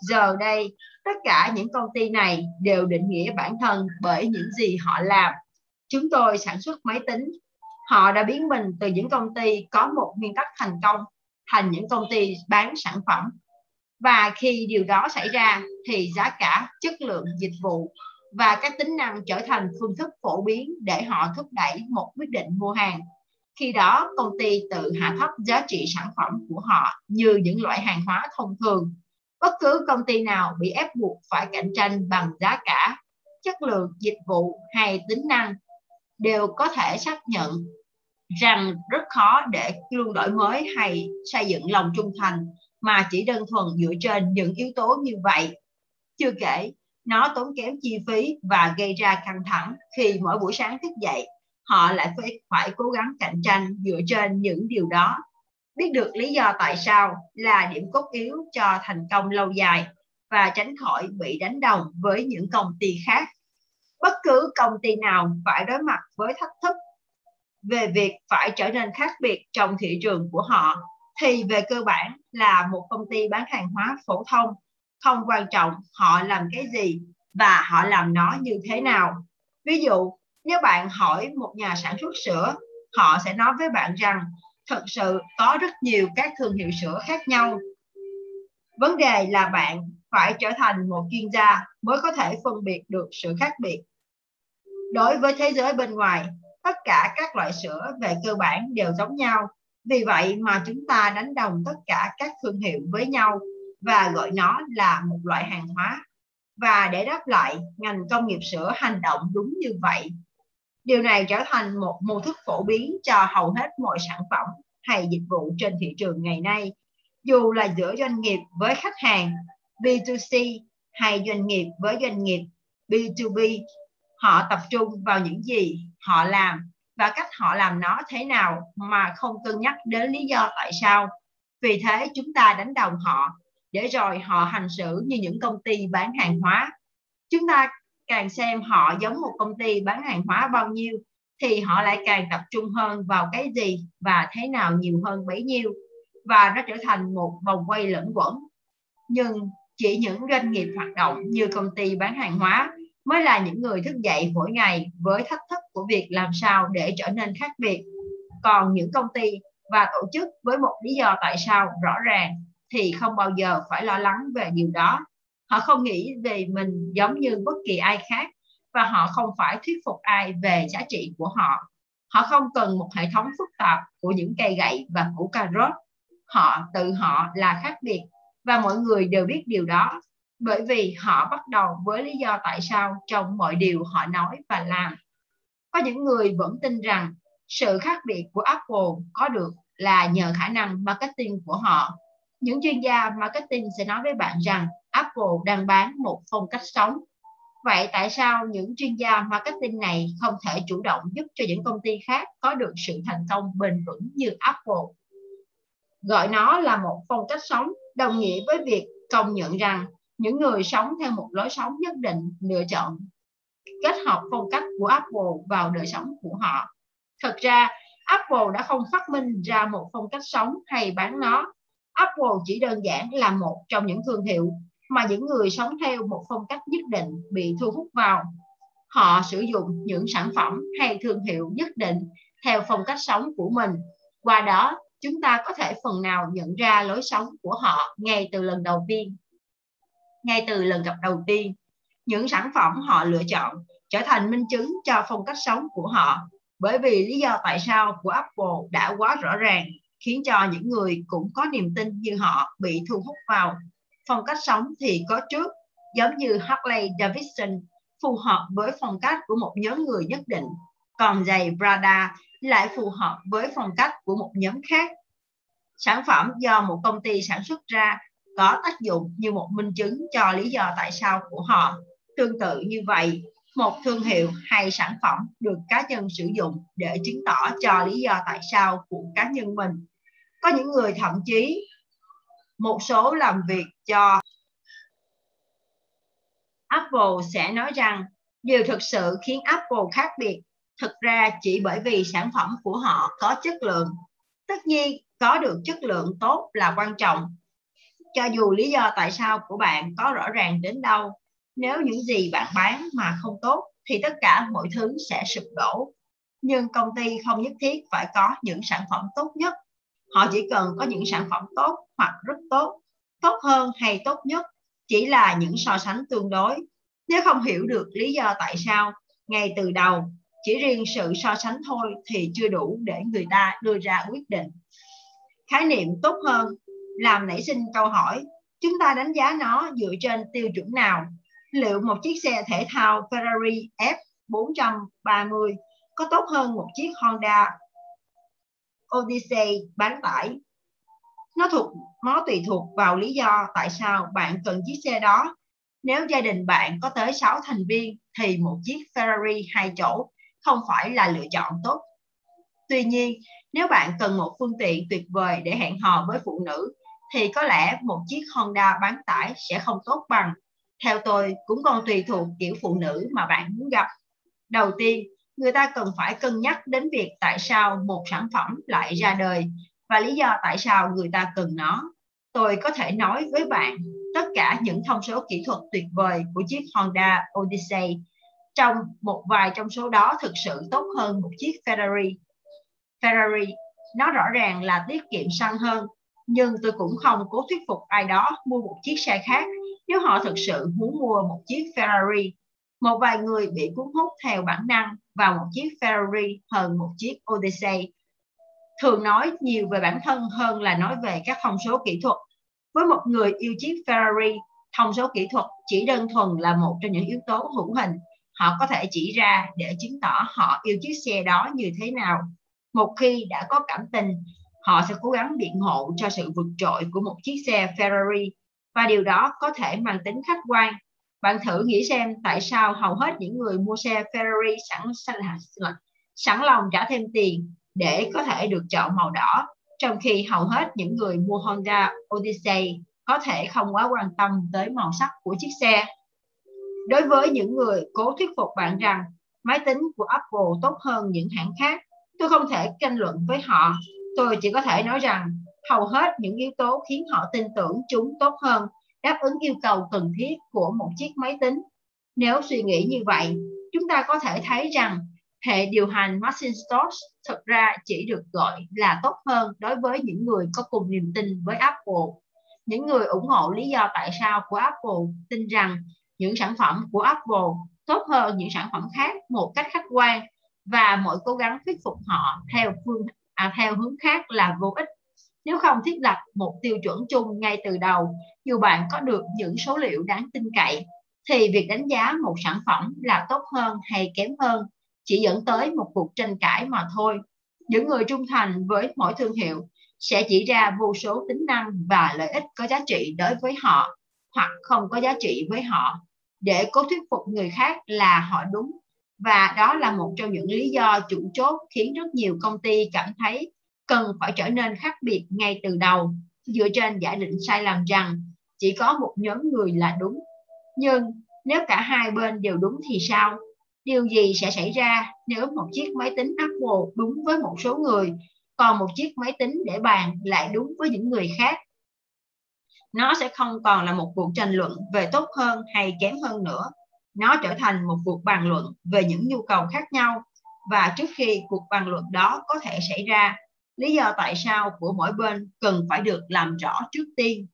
Giờ đây, tất cả những công ty này đều định nghĩa bản thân bởi những gì họ làm. Chúng tôi sản xuất máy tính họ đã biến mình từ những công ty có một nguyên tắc thành công thành những công ty bán sản phẩm và khi điều đó xảy ra thì giá cả chất lượng dịch vụ và các tính năng trở thành phương thức phổ biến để họ thúc đẩy một quyết định mua hàng khi đó công ty tự hạ thấp giá trị sản phẩm của họ như những loại hàng hóa thông thường. Bất cứ công ty nào bị ép buộc phải cạnh tranh bằng giá cả, chất lượng dịch vụ hay tính năng đều có thể xác nhận rằng rất khó để luôn đổi mới hay xây dựng lòng trung thành mà chỉ đơn thuần dựa trên những yếu tố như vậy. Chưa kể, nó tốn kém chi phí và gây ra căng thẳng khi mỗi buổi sáng thức dậy họ lại phải phải cố gắng cạnh tranh dựa trên những điều đó biết được lý do tại sao là điểm cốt yếu cho thành công lâu dài và tránh khỏi bị đánh đồng với những công ty khác bất cứ công ty nào phải đối mặt với thách thức về việc phải trở nên khác biệt trong thị trường của họ thì về cơ bản là một công ty bán hàng hóa phổ thông. Không quan trọng họ làm cái gì và họ làm nó như thế nào. Ví dụ nếu bạn hỏi một nhà sản xuất sữa, họ sẽ nói với bạn rằng thật sự có rất nhiều các thương hiệu sữa khác nhau. Vấn đề là bạn phải trở thành một chuyên gia mới có thể phân biệt được sự khác biệt đối với thế giới bên ngoài, tất cả các loại sữa về cơ bản đều giống nhau. Vì vậy mà chúng ta đánh đồng tất cả các thương hiệu với nhau và gọi nó là một loại hàng hóa. Và để đáp lại, ngành công nghiệp sữa hành động đúng như vậy. Điều này trở thành một mô thức phổ biến cho hầu hết mọi sản phẩm hay dịch vụ trên thị trường ngày nay. Dù là giữa doanh nghiệp với khách hàng B2C hay doanh nghiệp với doanh nghiệp B2B họ tập trung vào những gì họ làm và cách họ làm nó thế nào mà không cân nhắc đến lý do tại sao. Vì thế, chúng ta đánh đồng họ để rồi họ hành xử như những công ty bán hàng hóa. Chúng ta càng xem họ giống một công ty bán hàng hóa bao nhiêu, thì họ lại càng tập trung hơn vào cái gì và thế nào nhiều hơn bấy nhiêu, và nó trở thành một vòng quay lẫn quẩn. Nhưng chỉ những doanh nghiệp hoạt động như công ty bán hàng hóa mới là những người thức dậy mỗi ngày với thách thức của việc làm sao để trở nên khác biệt. Còn những công ty và tổ chức với một lý do tại sao rõ ràng thì không bao giờ phải lo lắng về điều đó. Họ không nghĩ về mình giống như bất kỳ ai khác và họ không phải thuyết phục ai về giá trị của họ. Họ không cần một hệ thống phức tạp của những cây gậy và củ cà rốt. Họ, tự họ là khác biệt và mọi người đều biết điều đó bởi vì họ bắt đầu với lý do tại sao trong mọi điều họ nói và làm. Có những người vẫn tin rằng sự khác biệt của Apple có được là nhờ khả năng marketing của họ. Những chuyên gia marketing sẽ nói với bạn rằng Apple đang bán một phong cách sống. Vậy tại sao những chuyên gia marketing này không thể chủ động giúp cho những công ty khác có được sự thành công bền vững như Apple? Gọi nó là một phong cách sống, đồng nghĩa với việc công nhận rằng những người sống theo một lối sống nhất định lựa chọn kết hợp phong cách của Apple vào đời sống của họ. Thật ra, Apple đã không phát minh ra một phong cách sống hay bán nó. Apple chỉ đơn giản là một trong những thương hiệu mà những người sống theo một phong cách nhất định bị thu hút vào. Họ sử dụng những sản phẩm hay thương hiệu nhất định theo phong cách sống của mình. Qua đó, chúng ta có thể phần nào nhận ra lối sống của họ ngay từ lần đầu tiên ngay từ lần gặp đầu tiên, những sản phẩm họ lựa chọn trở thành minh chứng cho phong cách sống của họ. Bởi vì lý do tại sao của Apple đã quá rõ ràng, khiến cho những người cũng có niềm tin như họ bị thu hút vào phong cách sống thì có trước, giống như Harley Davidson phù hợp với phong cách của một nhóm người nhất định, còn giày Prada lại phù hợp với phong cách của một nhóm khác. Sản phẩm do một công ty sản xuất ra có tác dụng như một minh chứng cho lý do tại sao của họ. Tương tự như vậy, một thương hiệu hay sản phẩm được cá nhân sử dụng để chứng tỏ cho lý do tại sao của cá nhân mình. Có những người thậm chí một số làm việc cho Apple sẽ nói rằng điều thực sự khiến Apple khác biệt thực ra chỉ bởi vì sản phẩm của họ có chất lượng. Tất nhiên, có được chất lượng tốt là quan trọng cho dù lý do tại sao của bạn có rõ ràng đến đâu, nếu những gì bạn bán mà không tốt, thì tất cả mọi thứ sẽ sụp đổ. Nhưng công ty không nhất thiết phải có những sản phẩm tốt nhất. Họ chỉ cần có những sản phẩm tốt hoặc rất tốt tốt hơn hay tốt nhất chỉ là những so sánh tương đối. Nếu không hiểu được lý do tại sao, ngay từ đầu, chỉ riêng sự so sánh thôi thì chưa đủ để người ta đưa ra quyết định. Khái niệm tốt hơn làm nảy sinh câu hỏi, chúng ta đánh giá nó dựa trên tiêu chuẩn nào? Liệu một chiếc xe thể thao Ferrari F430 có tốt hơn một chiếc Honda Odyssey bán tải? Nó thuộc, nó tùy thuộc vào lý do tại sao bạn cần chiếc xe đó. Nếu gia đình bạn có tới 6 thành viên thì một chiếc Ferrari hai chỗ không phải là lựa chọn tốt. Tuy nhiên, nếu bạn cần một phương tiện tuyệt vời để hẹn hò với phụ nữ thì có lẽ một chiếc Honda bán tải sẽ không tốt bằng. Theo tôi, cũng còn tùy thuộc kiểu phụ nữ mà bạn muốn gặp. Đầu tiên, người ta cần phải cân nhắc đến việc tại sao một sản phẩm lại ra đời và lý do tại sao người ta cần nó. Tôi có thể nói với bạn tất cả những thông số kỹ thuật tuyệt vời của chiếc Honda Odyssey. Trong một vài trong số đó thực sự tốt hơn một chiếc Ferrari. Ferrari nó rõ ràng là tiết kiệm xăng hơn nhưng tôi cũng không cố thuyết phục ai đó mua một chiếc xe khác nếu họ thực sự muốn mua một chiếc Ferrari. Một vài người bị cuốn hút theo bản năng vào một chiếc Ferrari hơn một chiếc Odyssey. Thường nói nhiều về bản thân hơn là nói về các thông số kỹ thuật. Với một người yêu chiếc Ferrari, thông số kỹ thuật chỉ đơn thuần là một trong những yếu tố hữu hình họ có thể chỉ ra để chứng tỏ họ yêu chiếc xe đó như thế nào. Một khi đã có cảm tình, họ sẽ cố gắng biện hộ cho sự vượt trội của một chiếc xe Ferrari và điều đó có thể mang tính khách quan. Bạn thử nghĩ xem tại sao hầu hết những người mua xe Ferrari sẵn sẵn, sẵn lòng trả thêm tiền để có thể được chọn màu đỏ, trong khi hầu hết những người mua Honda Odyssey có thể không quá quan tâm tới màu sắc của chiếc xe. Đối với những người cố thuyết phục bạn rằng máy tính của Apple tốt hơn những hãng khác, tôi không thể tranh luận với họ. Tôi chỉ có thể nói rằng hầu hết những yếu tố khiến họ tin tưởng chúng tốt hơn, đáp ứng yêu cầu cần thiết của một chiếc máy tính. Nếu suy nghĩ như vậy, chúng ta có thể thấy rằng hệ điều hành Macintosh thực ra chỉ được gọi là tốt hơn đối với những người có cùng niềm tin với Apple. Những người ủng hộ lý do tại sao của Apple tin rằng những sản phẩm của Apple tốt hơn những sản phẩm khác một cách khách quan và mọi cố gắng thuyết phục họ theo phương à, theo hướng khác là vô ích. Nếu không thiết lập một tiêu chuẩn chung ngay từ đầu dù bạn có được những số liệu đáng tin cậy thì việc đánh giá một sản phẩm là tốt hơn hay kém hơn chỉ dẫn tới một cuộc tranh cãi mà thôi. Những người trung thành với mỗi thương hiệu sẽ chỉ ra vô số tính năng và lợi ích có giá trị đối với họ hoặc không có giá trị với họ. Để cố thuyết phục người khác là họ đúng và đó là một trong những lý do chủ chốt khiến rất nhiều công ty cảm thấy cần phải trở nên khác biệt ngay từ đầu. Dựa trên giả định sai lầm rằng chỉ có một nhóm người là đúng. Nhưng nếu cả hai bên đều đúng thì sao? Điều gì sẽ xảy ra nếu một chiếc máy tính apple đúng với một số người, còn một chiếc máy tính để bàn lại đúng với những người khác? Nó sẽ không còn là một cuộc tranh luận về tốt hơn hay kém hơn nữa nó trở thành một cuộc bàn luận về những nhu cầu khác nhau và trước khi cuộc bàn luận đó có thể xảy ra, lý do tại sao của mỗi bên cần phải được làm rõ trước tiên.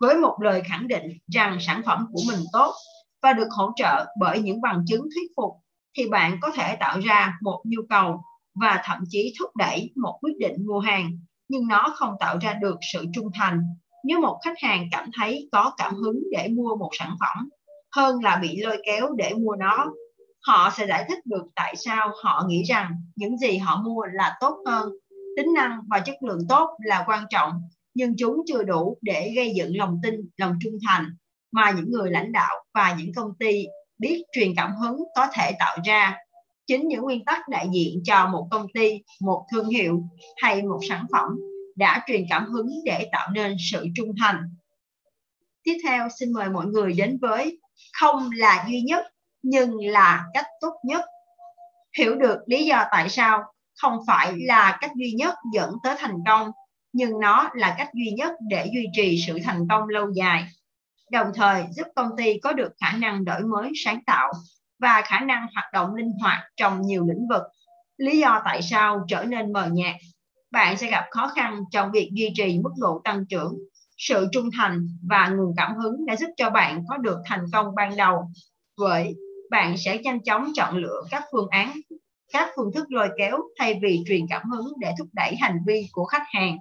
Với một lời khẳng định rằng sản phẩm của mình tốt và được hỗ trợ bởi những bằng chứng thuyết phục, thì bạn có thể tạo ra một nhu cầu và thậm chí thúc đẩy một quyết định mua hàng, nhưng nó không tạo ra được sự trung thành nếu một khách hàng cảm thấy có cảm hứng để mua một sản phẩm hơn là bị lôi kéo để mua nó. Họ sẽ giải thích được tại sao họ nghĩ rằng những gì họ mua là tốt hơn. Tính năng và chất lượng tốt là quan trọng, nhưng chúng chưa đủ để gây dựng lòng tin, lòng trung thành mà những người lãnh đạo và những công ty biết truyền cảm hứng có thể tạo ra. Chính những nguyên tắc đại diện cho một công ty, một thương hiệu hay một sản phẩm đã truyền cảm hứng để tạo nên sự trung thành. Tiếp theo, xin mời mọi người đến với không là duy nhất, nhưng là cách tốt nhất. Hiểu được lý do tại sao không phải là cách duy nhất dẫn tới thành công, nhưng nó là cách duy nhất để duy trì sự thành công lâu dài. Đồng thời giúp công ty có được khả năng đổi mới sáng tạo và khả năng hoạt động linh hoạt trong nhiều lĩnh vực. Lý do tại sao trở nên mờ nhạt. Bạn sẽ gặp khó khăn trong việc duy trì mức độ tăng trưởng sự trung thành và nguồn cảm hứng đã giúp cho bạn có được thành công ban đầu. Vậy bạn sẽ nhanh chóng chọn lựa các phương án các phương thức lôi kéo thay vì truyền cảm hứng để thúc đẩy hành vi của khách hàng.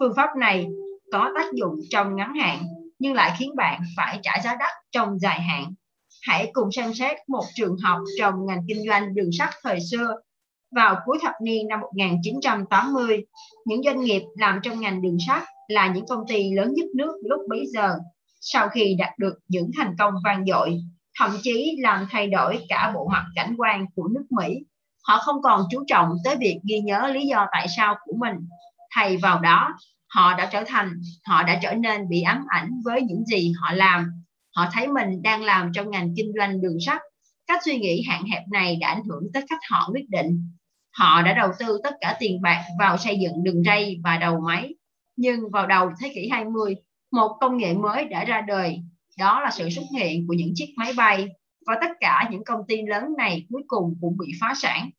Phương pháp này có tác dụng trong ngắn hạn nhưng lại khiến bạn phải trả giá đắt trong dài hạn. Hãy cùng xem xét một trường hợp trong ngành kinh doanh đường sắt thời xưa. Vào cuối thập niên năm 1980, những doanh nghiệp làm trong ngành đường sắt là những công ty lớn nhất nước lúc bấy giờ. Sau khi đạt được những thành công vang dội, thậm chí làm thay đổi cả bộ mặt cảnh quan của nước Mỹ, họ không còn chú trọng tới việc ghi nhớ lý do tại sao của mình. Thay vào đó, họ đã trở thành, họ đã trở nên bị ám ảnh với những gì họ làm. Họ thấy mình đang làm trong ngành kinh doanh đường sắt. Cách suy nghĩ hạn hẹp này đã ảnh hưởng tới cách họ quyết định Họ đã đầu tư tất cả tiền bạc vào xây dựng đường ray và đầu máy. Nhưng vào đầu thế kỷ 20, một công nghệ mới đã ra đời, đó là sự xuất hiện của những chiếc máy bay và tất cả những công ty lớn này cuối cùng cũng bị phá sản.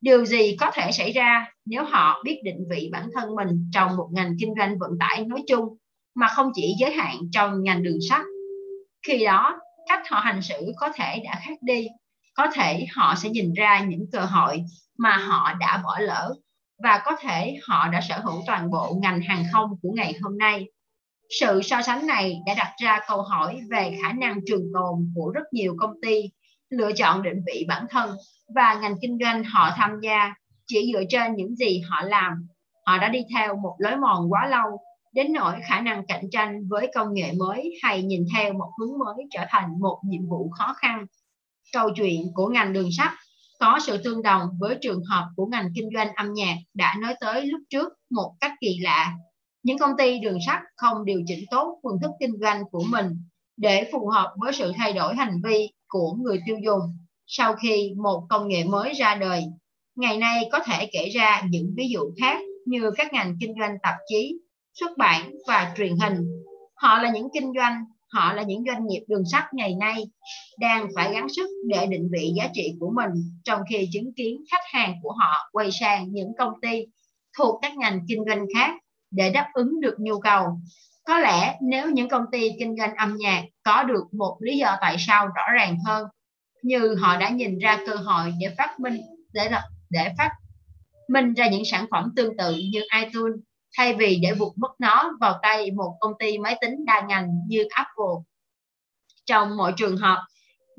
điều gì có thể xảy ra nếu họ biết định vị bản thân mình trong một ngành kinh doanh vận tải nói chung mà không chỉ giới hạn trong ngành đường sắt? Khi đó cách họ hành xử có thể đã khác đi. Có thể họ sẽ nhìn ra những cơ hội mà họ đã bỏ lỡ và có thể họ đã sở hữu toàn bộ ngành hàng không của ngày hôm nay. Sự so sánh này đã đặt ra câu hỏi về khả năng trường tồn của rất nhiều công ty, lựa chọn định vị bản thân và ngành kinh doanh họ tham gia chỉ dựa trên những gì họ làm. Họ đã đi theo một lối mòn quá lâu, đến nỗi khả năng cạnh tranh với công nghệ mới hay nhìn theo một hướng mới trở thành một nhiệm vụ khó khăn. Câu chuyện của ngành đường sắt có sự tương đồng với trường hợp của ngành kinh doanh âm nhạc đã nói tới lúc trước một cách kỳ lạ những công ty đường sắt không điều chỉnh tốt phương thức kinh doanh của mình để phù hợp với sự thay đổi hành vi của người tiêu dùng sau khi một công nghệ mới ra đời. Ngày nay có thể kể ra những ví dụ khác như các ngành kinh doanh tạp chí, xuất bản và truyền hình. Họ là những kinh doanh, họ là những doanh nghiệp đường sắt ngày nay đang phải gắng sức để định vị giá trị của mình trong khi chứng kiến khách hàng của họ quay sang những công ty thuộc các ngành kinh doanh khác để đáp ứng được nhu cầu. Có lẽ nếu những công ty kinh doanh âm nhạc có được một lý do tại sao rõ ràng hơn, như họ đã nhìn ra cơ hội để phát minh để để phát minh ra những sản phẩm tương tự như iTunes thay vì để buộc mất nó vào tay một công ty máy tính đa ngành như Apple. Trong mọi trường hợp,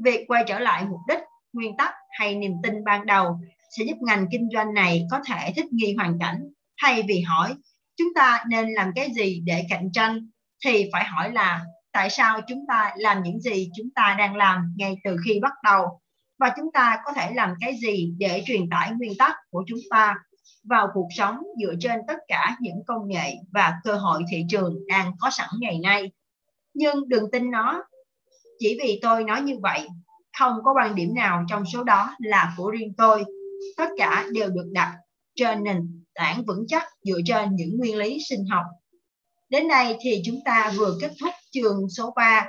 việc quay trở lại mục đích, nguyên tắc hay niềm tin ban đầu sẽ giúp ngành kinh doanh này có thể thích nghi hoàn cảnh. Thay vì hỏi chúng ta nên làm cái gì để cạnh tranh? thì phải hỏi là tại sao chúng ta làm những gì chúng ta đang làm ngay từ khi bắt đầu? Và chúng ta có thể làm cái gì để truyền tải nguyên tắc của chúng ta vào cuộc sống dựa trên tất cả những công nghệ và cơ hội thị trường đang có sẵn ngày nay nhưng đừng tin nó chỉ vì tôi nói như vậy, không có quan điểm nào trong số đó là của riêng tôi tất cả đều được đặt trên nền tảng vững chắc dựa trên những nguyên lý sinh học đến đây thì chúng ta vừa kết thúc trường số 3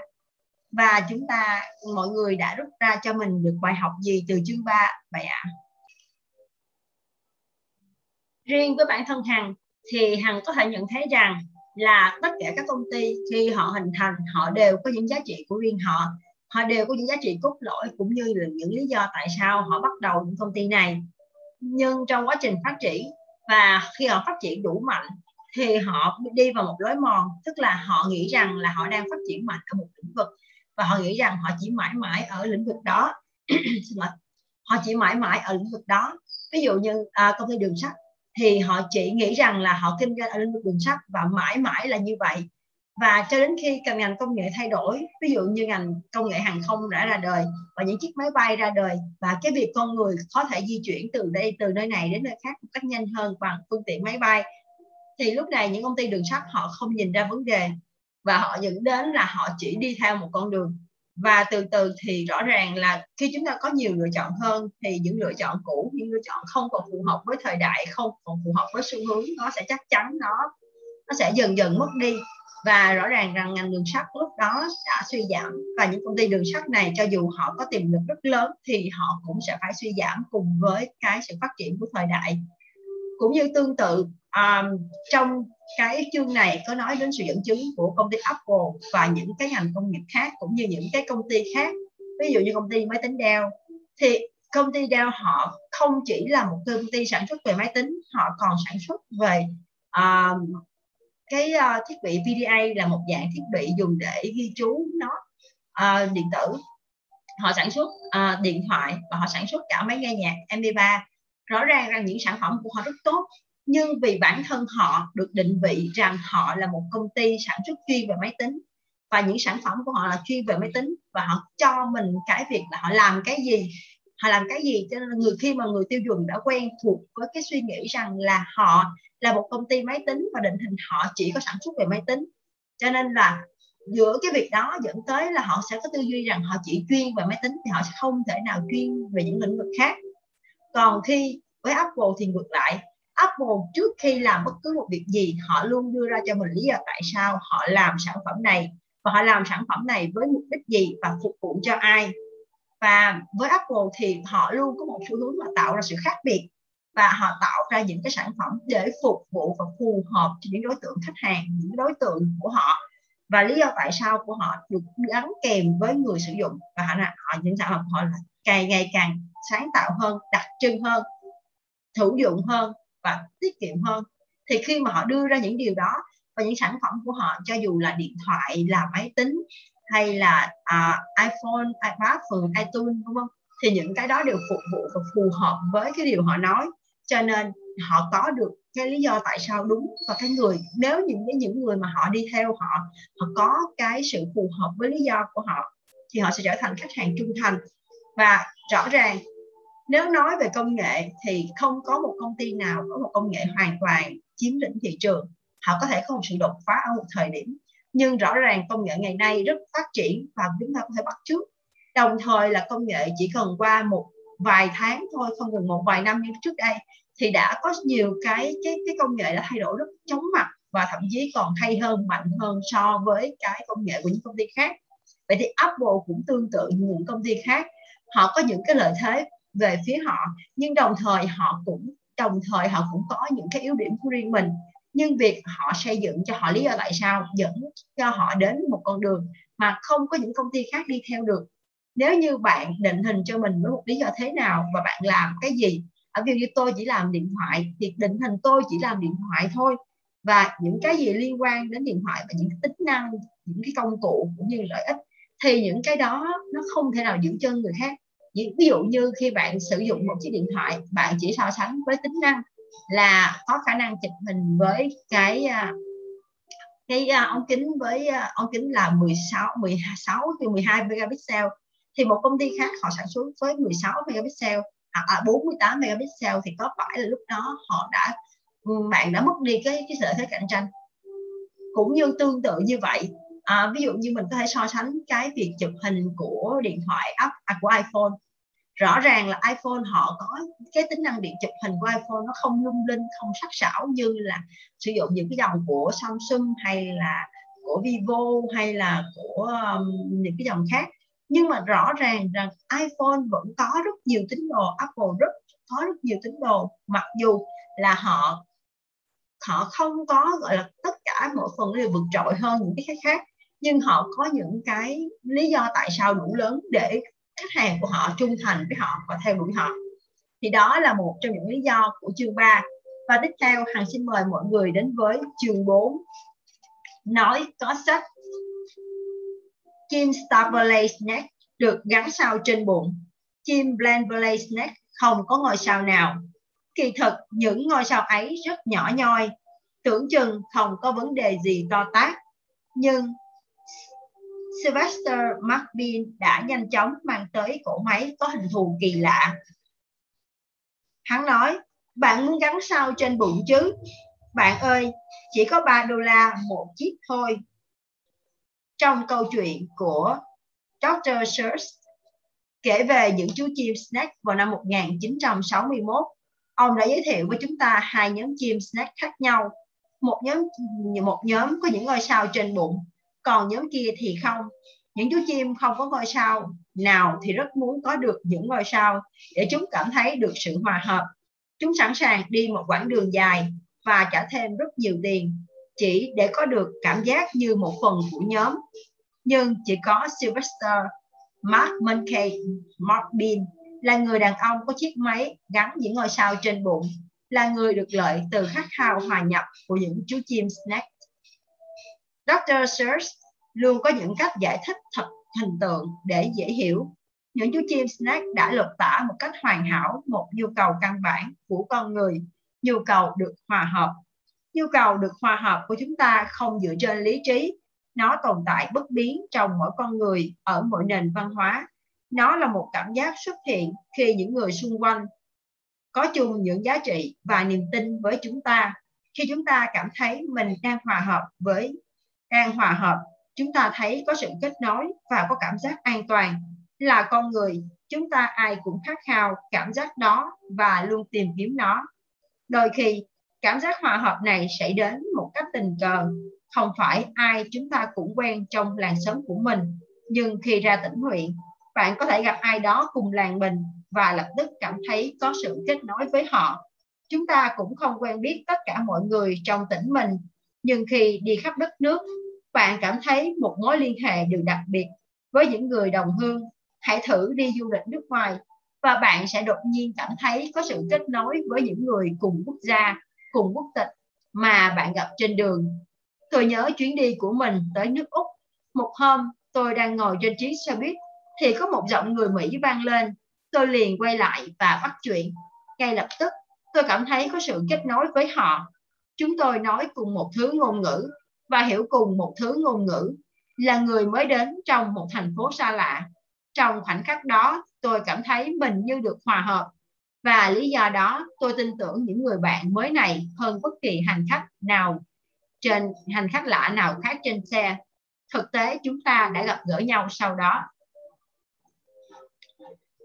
và chúng ta, mọi người đã rút ra cho mình được bài học gì từ chương 3 vậy ạ? À? Riêng với bản thân Hằng thì Hằng có thể nhận thấy rằng là tất cả các công ty khi họ hình thành họ đều có những giá trị của riêng họ. Họ đều có những giá trị cốt lõi cũng như là những lý do tại sao họ bắt đầu những công ty này. Nhưng trong quá trình phát triển và khi họ phát triển đủ mạnh thì họ đi vào một lối mòn tức là họ nghĩ rằng là họ đang phát triển mạnh ở một lĩnh vực và họ nghĩ rằng họ chỉ mãi mãi ở lĩnh vực đó. Họ chỉ mãi mãi ở lĩnh vực đó. Ví dụ như à, công ty đường sắt thì họ chỉ nghĩ rằng là họ kinh doanh ở lĩnh vực đường sắt và mãi mãi là như vậy. Và cho đến khi cần ngành công nghệ thay đổi, ví dụ như ngành công nghệ hàng không đã ra đời và những chiếc máy bay ra đời và cái việc con người có thể di chuyển từ đây, từ nơi này đến nơi khác một cách nhanh hơn bằng phương tiện máy bay, thì lúc này những công ty đường sắt họ không nhìn ra vấn đề và họ dẫn đến là họ chỉ đi theo một con đường và từ từ thì rõ ràng là khi chúng ta có nhiều lựa chọn hơn thì những lựa chọn cũ, những lựa chọn không còn phù hợp với thời đại, không còn phù hợp với xu hướng, nó sẽ chắc chắn, nó nó sẽ dần dần mất đi. Và rõ ràng rằng ngành đường sắt lúc đó đã suy giảm và những công ty đường sắt này cho dù họ có tiềm lực rất lớn thì họ cũng sẽ phải suy giảm cùng với cái sự phát triển của thời đại cũng như tương tự um, trong cái chương này có nói đến sự dẫn chứng của công ty Apple và những cái ngành công nghiệp khác cũng như những cái công ty khác. Ví dụ như công ty máy tính Dell thì công ty Dell họ không chỉ là một công ty sản xuất về máy tính họ còn sản xuất về um, cái uh, thiết bị VDA là một dạng thiết bị dùng để ghi chú nó uh, điện tử. Họ sản xuất uh, điện thoại và họ sản xuất cả máy nghe nhạc MP3 rõ ràng rằng những sản phẩm của họ rất tốt, nhưng vì bản thân họ được định vị rằng họ là một công ty sản xuất chuyên về máy tính. Và những sản phẩm của họ là chuyên về máy tính và họ cho mình cái việc là họ làm cái gì, họ làm cái gì. Cho nên người khi mà người tiêu dùng đã quen thuộc với cái suy nghĩ rằng là họ là một công ty máy tính và định hình họ chỉ có sản xuất về máy tính. Cho nên là giữa cái việc đó dẫn tới là họ sẽ có tư duy rằng họ chỉ chuyên về máy tính thì họ sẽ không thể nào chuyên về những lĩnh vực khác còn khi với Apple thì ngược lại Apple trước khi làm bất cứ một việc gì họ luôn đưa ra cho mình lý do tại sao họ làm sản phẩm này và họ làm sản phẩm này với mục đích gì và phục vụ cho ai. Và với Apple thì họ luôn có một xu hướng là tạo ra sự khác biệt và họ tạo ra những cái sản phẩm để phục vụ và phù hợp cho những đối tượng khách hàng những đối tượng của họ. Và lý do tại sao của họ được gắn kèm với người sử dụng và họ, là họ những sản phẩm họ là càng ngày càng sáng tạo hơn đặc trưng hơn hữu dụng hơn và tiết kiệm hơn thì khi mà họ đưa ra những điều đó và những sản phẩm của họ cho dù là điện thoại là máy tính hay là uh, iPhone, iPad, phần iTunes đúng không? Thì những cái đó đều phục vụ và phù hợp với cái điều họ nói. Cho nên họ có được cái lý do tại sao đúng và cái người nếu những cái những người mà họ đi theo họ họ có cái sự phù hợp với lý do của họ thì họ sẽ trở thành khách hàng trung thành và rõ ràng, nếu nói về công nghệ thì không có một công ty nào có một công nghệ hoàn toàn chiếm lĩnh thị trường. Họ có thể có một sự đột phá ở một thời điểm, nhưng rõ ràng công nghệ ngày nay rất phát triển và chúng ta có thể bắt trước đồng thời là công nghệ chỉ cần qua một vài tháng thôi, không cần một vài năm như trước đây, thì đã có nhiều cái cái cái công nghệ đã thay đổi rất chóng mặt và thậm chí còn hay hơn, mạnh hơn so với cái công nghệ của những công ty khác. Vậy thì Apple cũng tương tự như những công ty khác họ có những cái lợi thế về phía họ, nhưng đồng thời họ cũng, đồng thời họ cũng có những cái yếu điểm của riêng mình. Nhưng việc họ xây dựng cho họ lý do tại sao dẫn cho họ đến một con đường mà không có những công ty khác đi theo được. Nếu như bạn định hình cho mình với một lý do thế nào và bạn làm cái gì, ở ví dụ như tôi chỉ làm điện thoại thì định hình tôi chỉ làm điện thoại thôi. Và những cái gì liên quan đến điện thoại và những tính năng, những cái công cụ cũng như lợi ích, thì những cái đó nó không thể nào giữ chân người khác ví dụ như khi bạn sử dụng một chiếc điện thoại bạn chỉ so sánh với tính năng là có khả năng chụp hình với cái à, cái à, ống kính với à, ống kính là 16 16 từ 12 megapixel thì một công ty khác họ sản xuất với 16 megapixel hoặc à, 48 megapixel thì có phải là lúc đó họ đã bạn đã mất đi cái cái lợi thế cạnh tranh. Cũng như tương tự như vậy à, ví dụ như mình có thể so sánh cái việc chụp hình của điện thoại app à, của iPhone. Rõ ràng là iPhone họ có cái tính năng điện chụp hình của iPhone nó không lung linh không sắc sảo như là sử dụng những cái dòng của Samsung hay là của Vivo hay là của um, những cái dòng khác. Nhưng mà rõ ràng rằng iPhone vẫn có rất nhiều tín đồ Apple rất có rất nhiều tín đồ. Mặc dù là họ họ không có gọi là tất cả mọi phần đều vượt trội hơn những cái khác nhưng họ có những cái lý do tại sao đủ lớn để khách hàng của họ trung thành với họ và theo đuổi họ. Thì đó là một trong những lý do của chương 3 và tiếp theo, Hằng xin mời mọi người đến với chương 4 nói có sách. Chim Starberlay Snack được gắn sao trên bụng. Chim Blandberlay Snack không có ngôi sao nào. Kỳ thực, những ngôi sao ấy rất nhỏ nhoi. Tưởng chừng không có vấn đề gì to tát. Nhưng Sylvester McBean đã nhanh chóng mang tới cỗ máy có hình thù kỳ lạ. Hắn nói, bạn muốn gắn sao trên bụng chứ? Bạn ơi, chỉ có 3 đô la một chiếc thôi. Trong câu chuyện của Dr. Search kể về những chú chim snack vào năm 1961, ông đã giới thiệu với chúng ta hai nhóm chim snack khác nhau. Một nhóm một nhóm có những ngôi sao trên bụng còn nhóm kia thì không. Những chú chim không có ngôi sao nào thì rất muốn có được những ngôi sao để chúng cảm thấy được sự hòa hợp. Chúng sẵn sàng đi một quãng đường dài và trả thêm rất nhiều tiền chỉ để có được cảm giác như một phần của nhóm. Nhưng chỉ có Sylvester Mark Monkey Mark Bean là người đàn ông có chiếc máy gắn những ngôi sao trên bụng, là người được lợi từ khát khao hòa nhập của những chú chim snack Dr. Search luôn có những cách giải thích thật hình tượng để dễ hiểu. Những chú chim snack đã lột tả một cách hoàn hảo một nhu cầu căn bản của con người, nhu cầu được hòa hợp. Nhu cầu được hòa hợp của chúng ta không dựa trên lý trí, nó tồn tại bất biến trong mỗi con người ở mỗi nền văn hóa. Nó là một cảm giác xuất hiện khi những người xung quanh có chung những giá trị và niềm tin với chúng ta. Khi chúng ta cảm thấy mình đang hòa hợp với đang hòa hợp chúng ta thấy có sự kết nối và có cảm giác an toàn. Là con người chúng ta ai cũng khát khao cảm giác đó và luôn tìm kiếm nó. Đôi khi cảm giác hòa hợp này sẽ đến một cách tình cờ. Không phải ai chúng ta cũng quen trong làng xóm của mình nhưng khi ra tỉnh huyện bạn có thể gặp ai đó cùng làng mình và lập tức cảm thấy có sự kết nối với họ. Chúng ta cũng không quen biết tất cả mọi người trong tỉnh mình, nhưng khi đi khắp đất nước, bạn cảm thấy một mối liên hệ được đặc biệt với những người đồng hương. Hãy thử đi du lịch nước ngoài và bạn sẽ đột nhiên cảm thấy có sự kết nối với những người cùng quốc gia, cùng quốc tịch mà bạn gặp trên đường. Tôi nhớ chuyến đi của mình tới nước Úc. Một hôm, tôi đang ngồi trên chiếc xe buýt thì có một giọng người Mỹ vang lên. Tôi liền quay lại và bắt chuyện. Ngay lập tức, tôi cảm thấy có sự kết nối với họ. Chúng tôi nói cùng một thứ ngôn ngữ và hiểu cùng một thứ ngôn ngữ là người mới đến trong một thành phố xa lạ. Trong khoảnh khắc đó, tôi cảm thấy mình như được hòa hợp và lý do đó tôi tin tưởng những người bạn mới này hơn bất kỳ hành khách nào trên hành khách lạ nào khác trên xe. Thực tế chúng ta đã gặp gỡ nhau sau đó.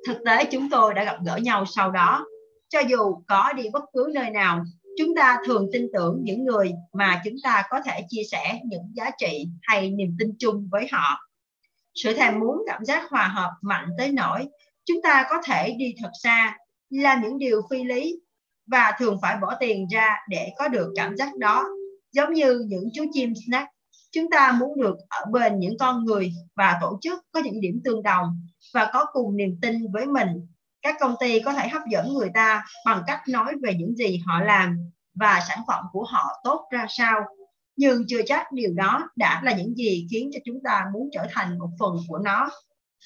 Thực tế chúng tôi đã gặp gỡ nhau sau đó. Cho dù có đi bất cứ nơi nào, chúng ta thường tin tưởng những người mà chúng ta có thể chia sẻ những giá trị hay niềm tin chung với họ. Sự thèm muốn cảm giác hòa hợp mạnh tới nỗi chúng ta có thể đi thật xa, làm những điều phi lý và thường phải bỏ tiền ra để có được cảm giác đó. Giống như những chú chim snack, chúng ta muốn được ở bên những con người và tổ chức có những điểm tương đồng và có cùng niềm tin với mình. Các công ty có thể hấp dẫn người ta bằng cách nói về những gì họ làm và sản phẩm của họ tốt ra sao. Nhưng chưa chắc điều đó đã là những gì khiến cho chúng ta muốn trở thành một phần của nó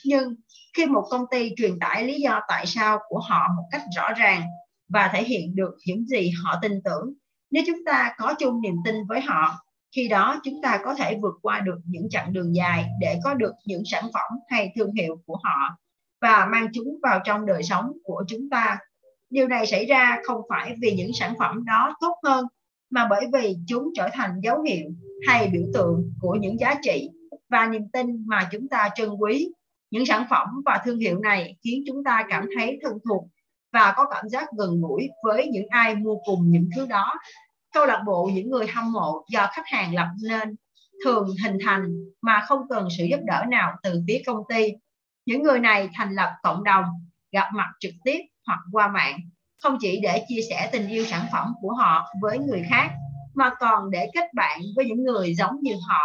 nhưng khi một công ty truyền tải lý do tại sao của họ một cách rõ ràng và thể hiện được những gì họ tin tưởng, nếu chúng ta có chung niềm tin với họ, khi đó chúng ta có thể vượt qua được những chặng đường dài để có được những sản phẩm hay thương hiệu của họ và mang chúng vào trong đời sống của chúng ta điều này xảy ra không phải vì những sản phẩm đó tốt hơn, mà bởi vì chúng trở thành dấu hiệu hay biểu tượng của những giá trị và niềm tin mà chúng ta trân quý những sản phẩm và thương hiệu này khiến chúng ta cảm thấy thân thuộc và có cảm giác gần gũi với những ai mua cùng những thứ đó. Câu lạc bộ những người hâm mộ do khách hàng lập nên thường hình thành mà không cần sự giúp đỡ nào từ phía công ty. Những người này thành lập cộng đồng, gặp mặt trực tiếp hoặc qua mạng, không chỉ để chia sẻ tình yêu sản phẩm của họ với người khác, mà còn để kết bạn với những người giống như họ.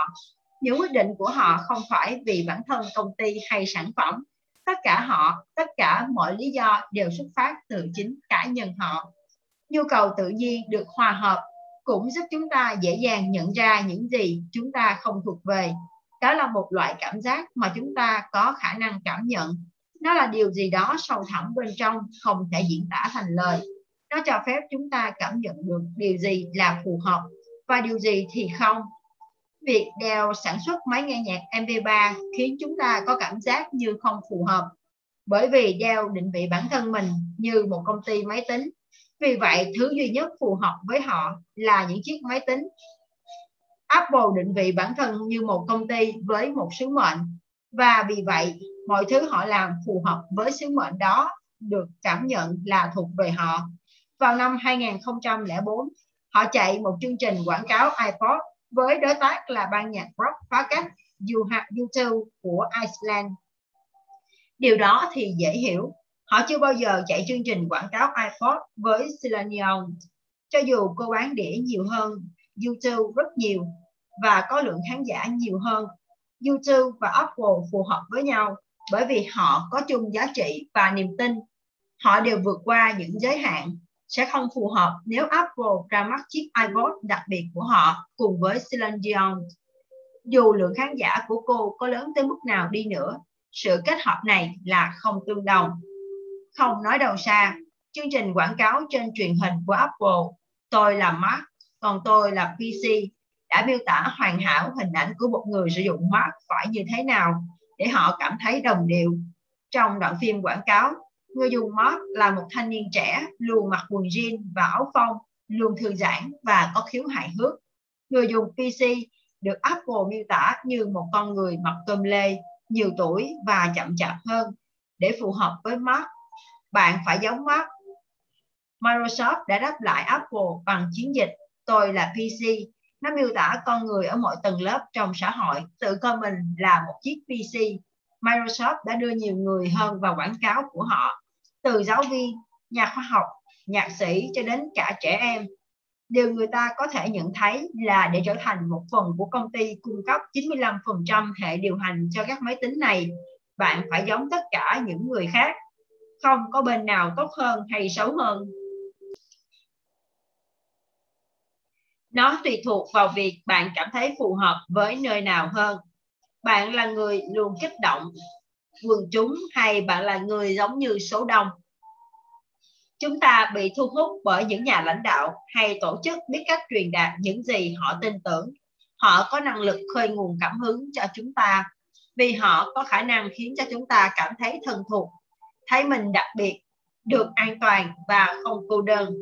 Những quyết định của họ không phải vì bản thân công ty hay sản phẩm. Tất cả họ tất cả mọi lý do đều xuất phát từ chính cá nhân họ. Nhu cầu tự nhiên được hòa hợp cũng giúp chúng ta dễ dàng nhận ra những gì chúng ta không thuộc về đó là một loại cảm giác mà chúng ta có khả năng cảm nhận nó là điều gì đó sâu thẳm bên trong không thể diễn tả thành lời nó cho phép chúng ta cảm nhận được điều gì là phù hợp và điều gì thì không việc đeo sản xuất máy nghe nhạc MP3 khiến chúng ta có cảm giác như không phù hợp bởi vì đeo định vị bản thân mình như một công ty máy tính. Vì vậy, thứ duy nhất phù hợp với họ là những chiếc máy tính. Apple định vị bản thân như một công ty với một sứ mệnh và vì vậy, mọi thứ họ làm phù hợp với sứ mệnh đó được cảm nhận là thuộc về họ. Vào năm 2004, họ chạy một chương trình quảng cáo iPod với đối tác là ban nhạc rock phá cách YouTube của Iceland. Điều đó thì dễ hiểu. Họ chưa bao giờ chạy chương trình quảng cáo iPod với Selenium, Cho dù cô bán đĩa nhiều hơn YouTube rất nhiều và có lượng khán giả nhiều hơn, YouTube và Apple phù hợp với nhau bởi vì họ có chung giá trị và niềm tin. Họ đều vượt qua những giới hạn sẽ không phù hợp nếu Apple ra mắt chiếc iPod đặc biệt của họ cùng với Celine Dion. Dù lượng khán giả của cô có lớn tới mức nào đi nữa, sự kết hợp này là không tương đồng. Không nói đầu xa, chương trình quảng cáo trên truyền hình của Apple, tôi là Mac, còn tôi là PC, đã miêu tả hoàn hảo hình ảnh của một người sử dụng Mac phải như thế nào để họ cảm thấy đồng điệu. Trong đoạn phim quảng cáo, Người dùng Mark là một thanh niên trẻ luôn mặc quần jean và áo phông, luôn thư giãn và có khiếu hài hước. Người dùng PC được Apple miêu tả như một con người mặc cơm lê, nhiều tuổi và chậm chạp hơn. Để phù hợp với Mark, bạn phải giống Mark. Microsoft đã đáp lại Apple bằng chiến dịch Tôi là PC. Nó miêu tả con người ở mọi tầng lớp trong xã hội tự coi mình là một chiếc PC. Microsoft đã đưa nhiều người hơn vào quảng cáo của họ từ giáo viên, nhà khoa học, nhạc sĩ cho đến cả trẻ em. Điều người ta có thể nhận thấy là để trở thành một phần của công ty cung cấp 95% hệ điều hành cho các máy tính này, bạn phải giống tất cả những người khác. Không có bên nào tốt hơn hay xấu hơn. Nó tùy thuộc vào việc bạn cảm thấy phù hợp với nơi nào hơn. Bạn là người luôn kích động quần chúng hay bạn là người giống như số đông? Chúng ta bị thu hút bởi những nhà lãnh đạo hay tổ chức biết cách truyền đạt những gì họ tin tưởng. Họ có năng lực khơi nguồn cảm hứng cho chúng ta vì họ có khả năng khiến cho chúng ta cảm thấy thân thuộc, thấy mình đặc biệt, được an toàn và không cô đơn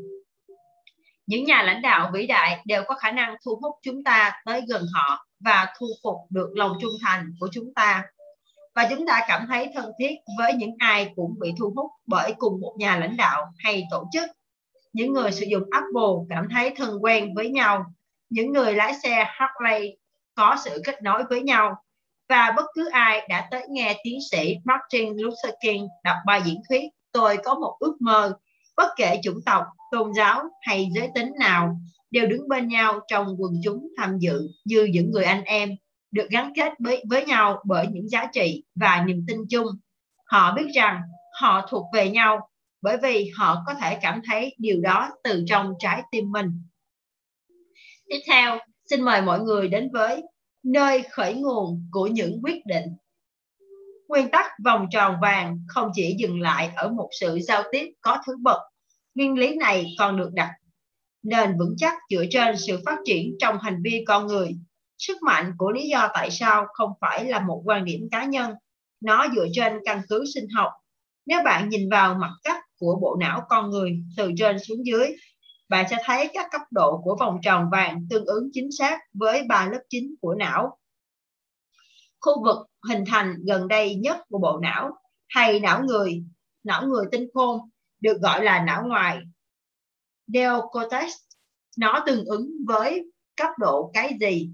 những nhà lãnh đạo vĩ đại đều có khả năng thu hút chúng ta tới gần họ và thu phục được lòng trung thành của chúng ta và chúng ta cảm thấy thân thiết với những ai cũng bị thu hút bởi cùng một nhà lãnh đạo hay tổ chức. Những người sử dụng Apple cảm thấy thân quen với nhau. Những người lái xe Harley có sự kết nối với nhau. Và bất cứ ai đã tới nghe tiến sĩ Martin Luther King đọc bài diễn thuyết Tôi có một ước mơ, bất kể chủng tộc, tôn giáo hay giới tính nào, đều đứng bên nhau trong quần chúng tham dự như những người anh em được gắn kết với, với nhau bởi những giá trị và niềm tin chung. Họ biết rằng họ thuộc về nhau bởi vì họ có thể cảm thấy điều đó từ trong trái tim mình. Tiếp theo, xin mời mọi người đến với nơi khởi nguồn của những quyết định. Nguyên tắc vòng tròn vàng không chỉ dừng lại ở một sự giao tiếp có thứ bậc. Nguyên lý này còn được đặt. Nền vững chắc dựa trên sự phát triển trong hành vi con người. Sức mạnh của lý do tại sao không phải là một quan điểm cá nhân. Nó dựa trên căn cứ sinh học. Nếu bạn nhìn vào mặt cắt của bộ não con người từ trên xuống dưới, bạn sẽ thấy các cấp độ của vòng tròn vàng tương ứng chính xác với ba lớp chính của não. Khu vực hình thành gần đây nhất của bộ não hay não người não người tinh khôn được gọi là não ngoài neocortex nó tương ứng với cấp độ cái gì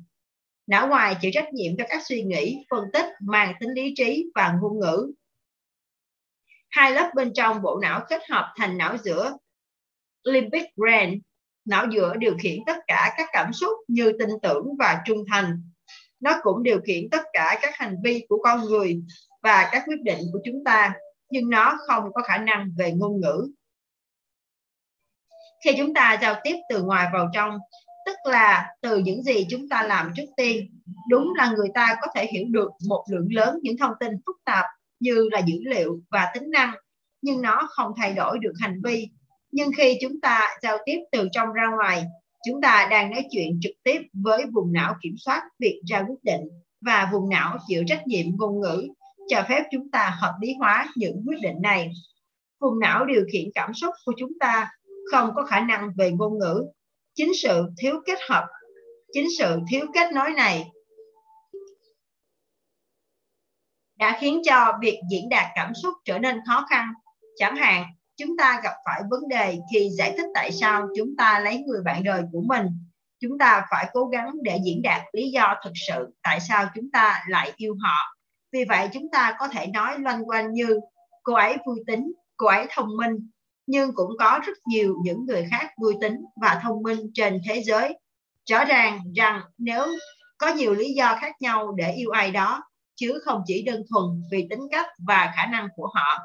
Não ngoài chịu trách nhiệm cho các suy nghĩ, phân tích, mang tính lý trí và ngôn ngữ. Hai lớp bên trong bộ não kết hợp thành não giữa limbic brain, não giữa điều khiển tất cả các cảm xúc như tin tưởng và trung thành. Nó cũng điều khiển tất cả các hành vi của con người và các quyết định của chúng ta, nhưng nó không có khả năng về ngôn ngữ. Khi chúng ta giao tiếp từ ngoài vào trong, tức là từ những gì chúng ta làm trước tiên đúng là người ta có thể hiểu được một lượng lớn những thông tin phức tạp như là dữ liệu và tính năng nhưng nó không thay đổi được hành vi nhưng khi chúng ta giao tiếp từ trong ra ngoài chúng ta đang nói chuyện trực tiếp với vùng não kiểm soát việc ra quyết định và vùng não chịu trách nhiệm ngôn ngữ cho phép chúng ta hợp lý hóa những quyết định này. Vùng não điều khiển cảm xúc của chúng ta không có khả năng về ngôn ngữ. Chính sự thiếu kết hợp, chính sự thiếu kết nối này đã khiến cho việc diễn đạt cảm xúc trở nên khó khăn. Chẳng hạn, chúng ta gặp phải vấn đề khi giải thích tại sao chúng ta lấy người bạn đời của mình. Chúng ta phải cố gắng để diễn đạt lý do thực sự tại sao chúng ta lại yêu họ vì vậy chúng ta có thể nói loanh quanh như cô ấy vui tính cô ấy thông minh nhưng cũng có rất nhiều những người khác vui tính và thông minh trên thế giới. Rõ ràng rằng nếu có nhiều lý do khác nhau để yêu ai đó, chứ không chỉ đơn thuần vì tính cách và khả năng của họ.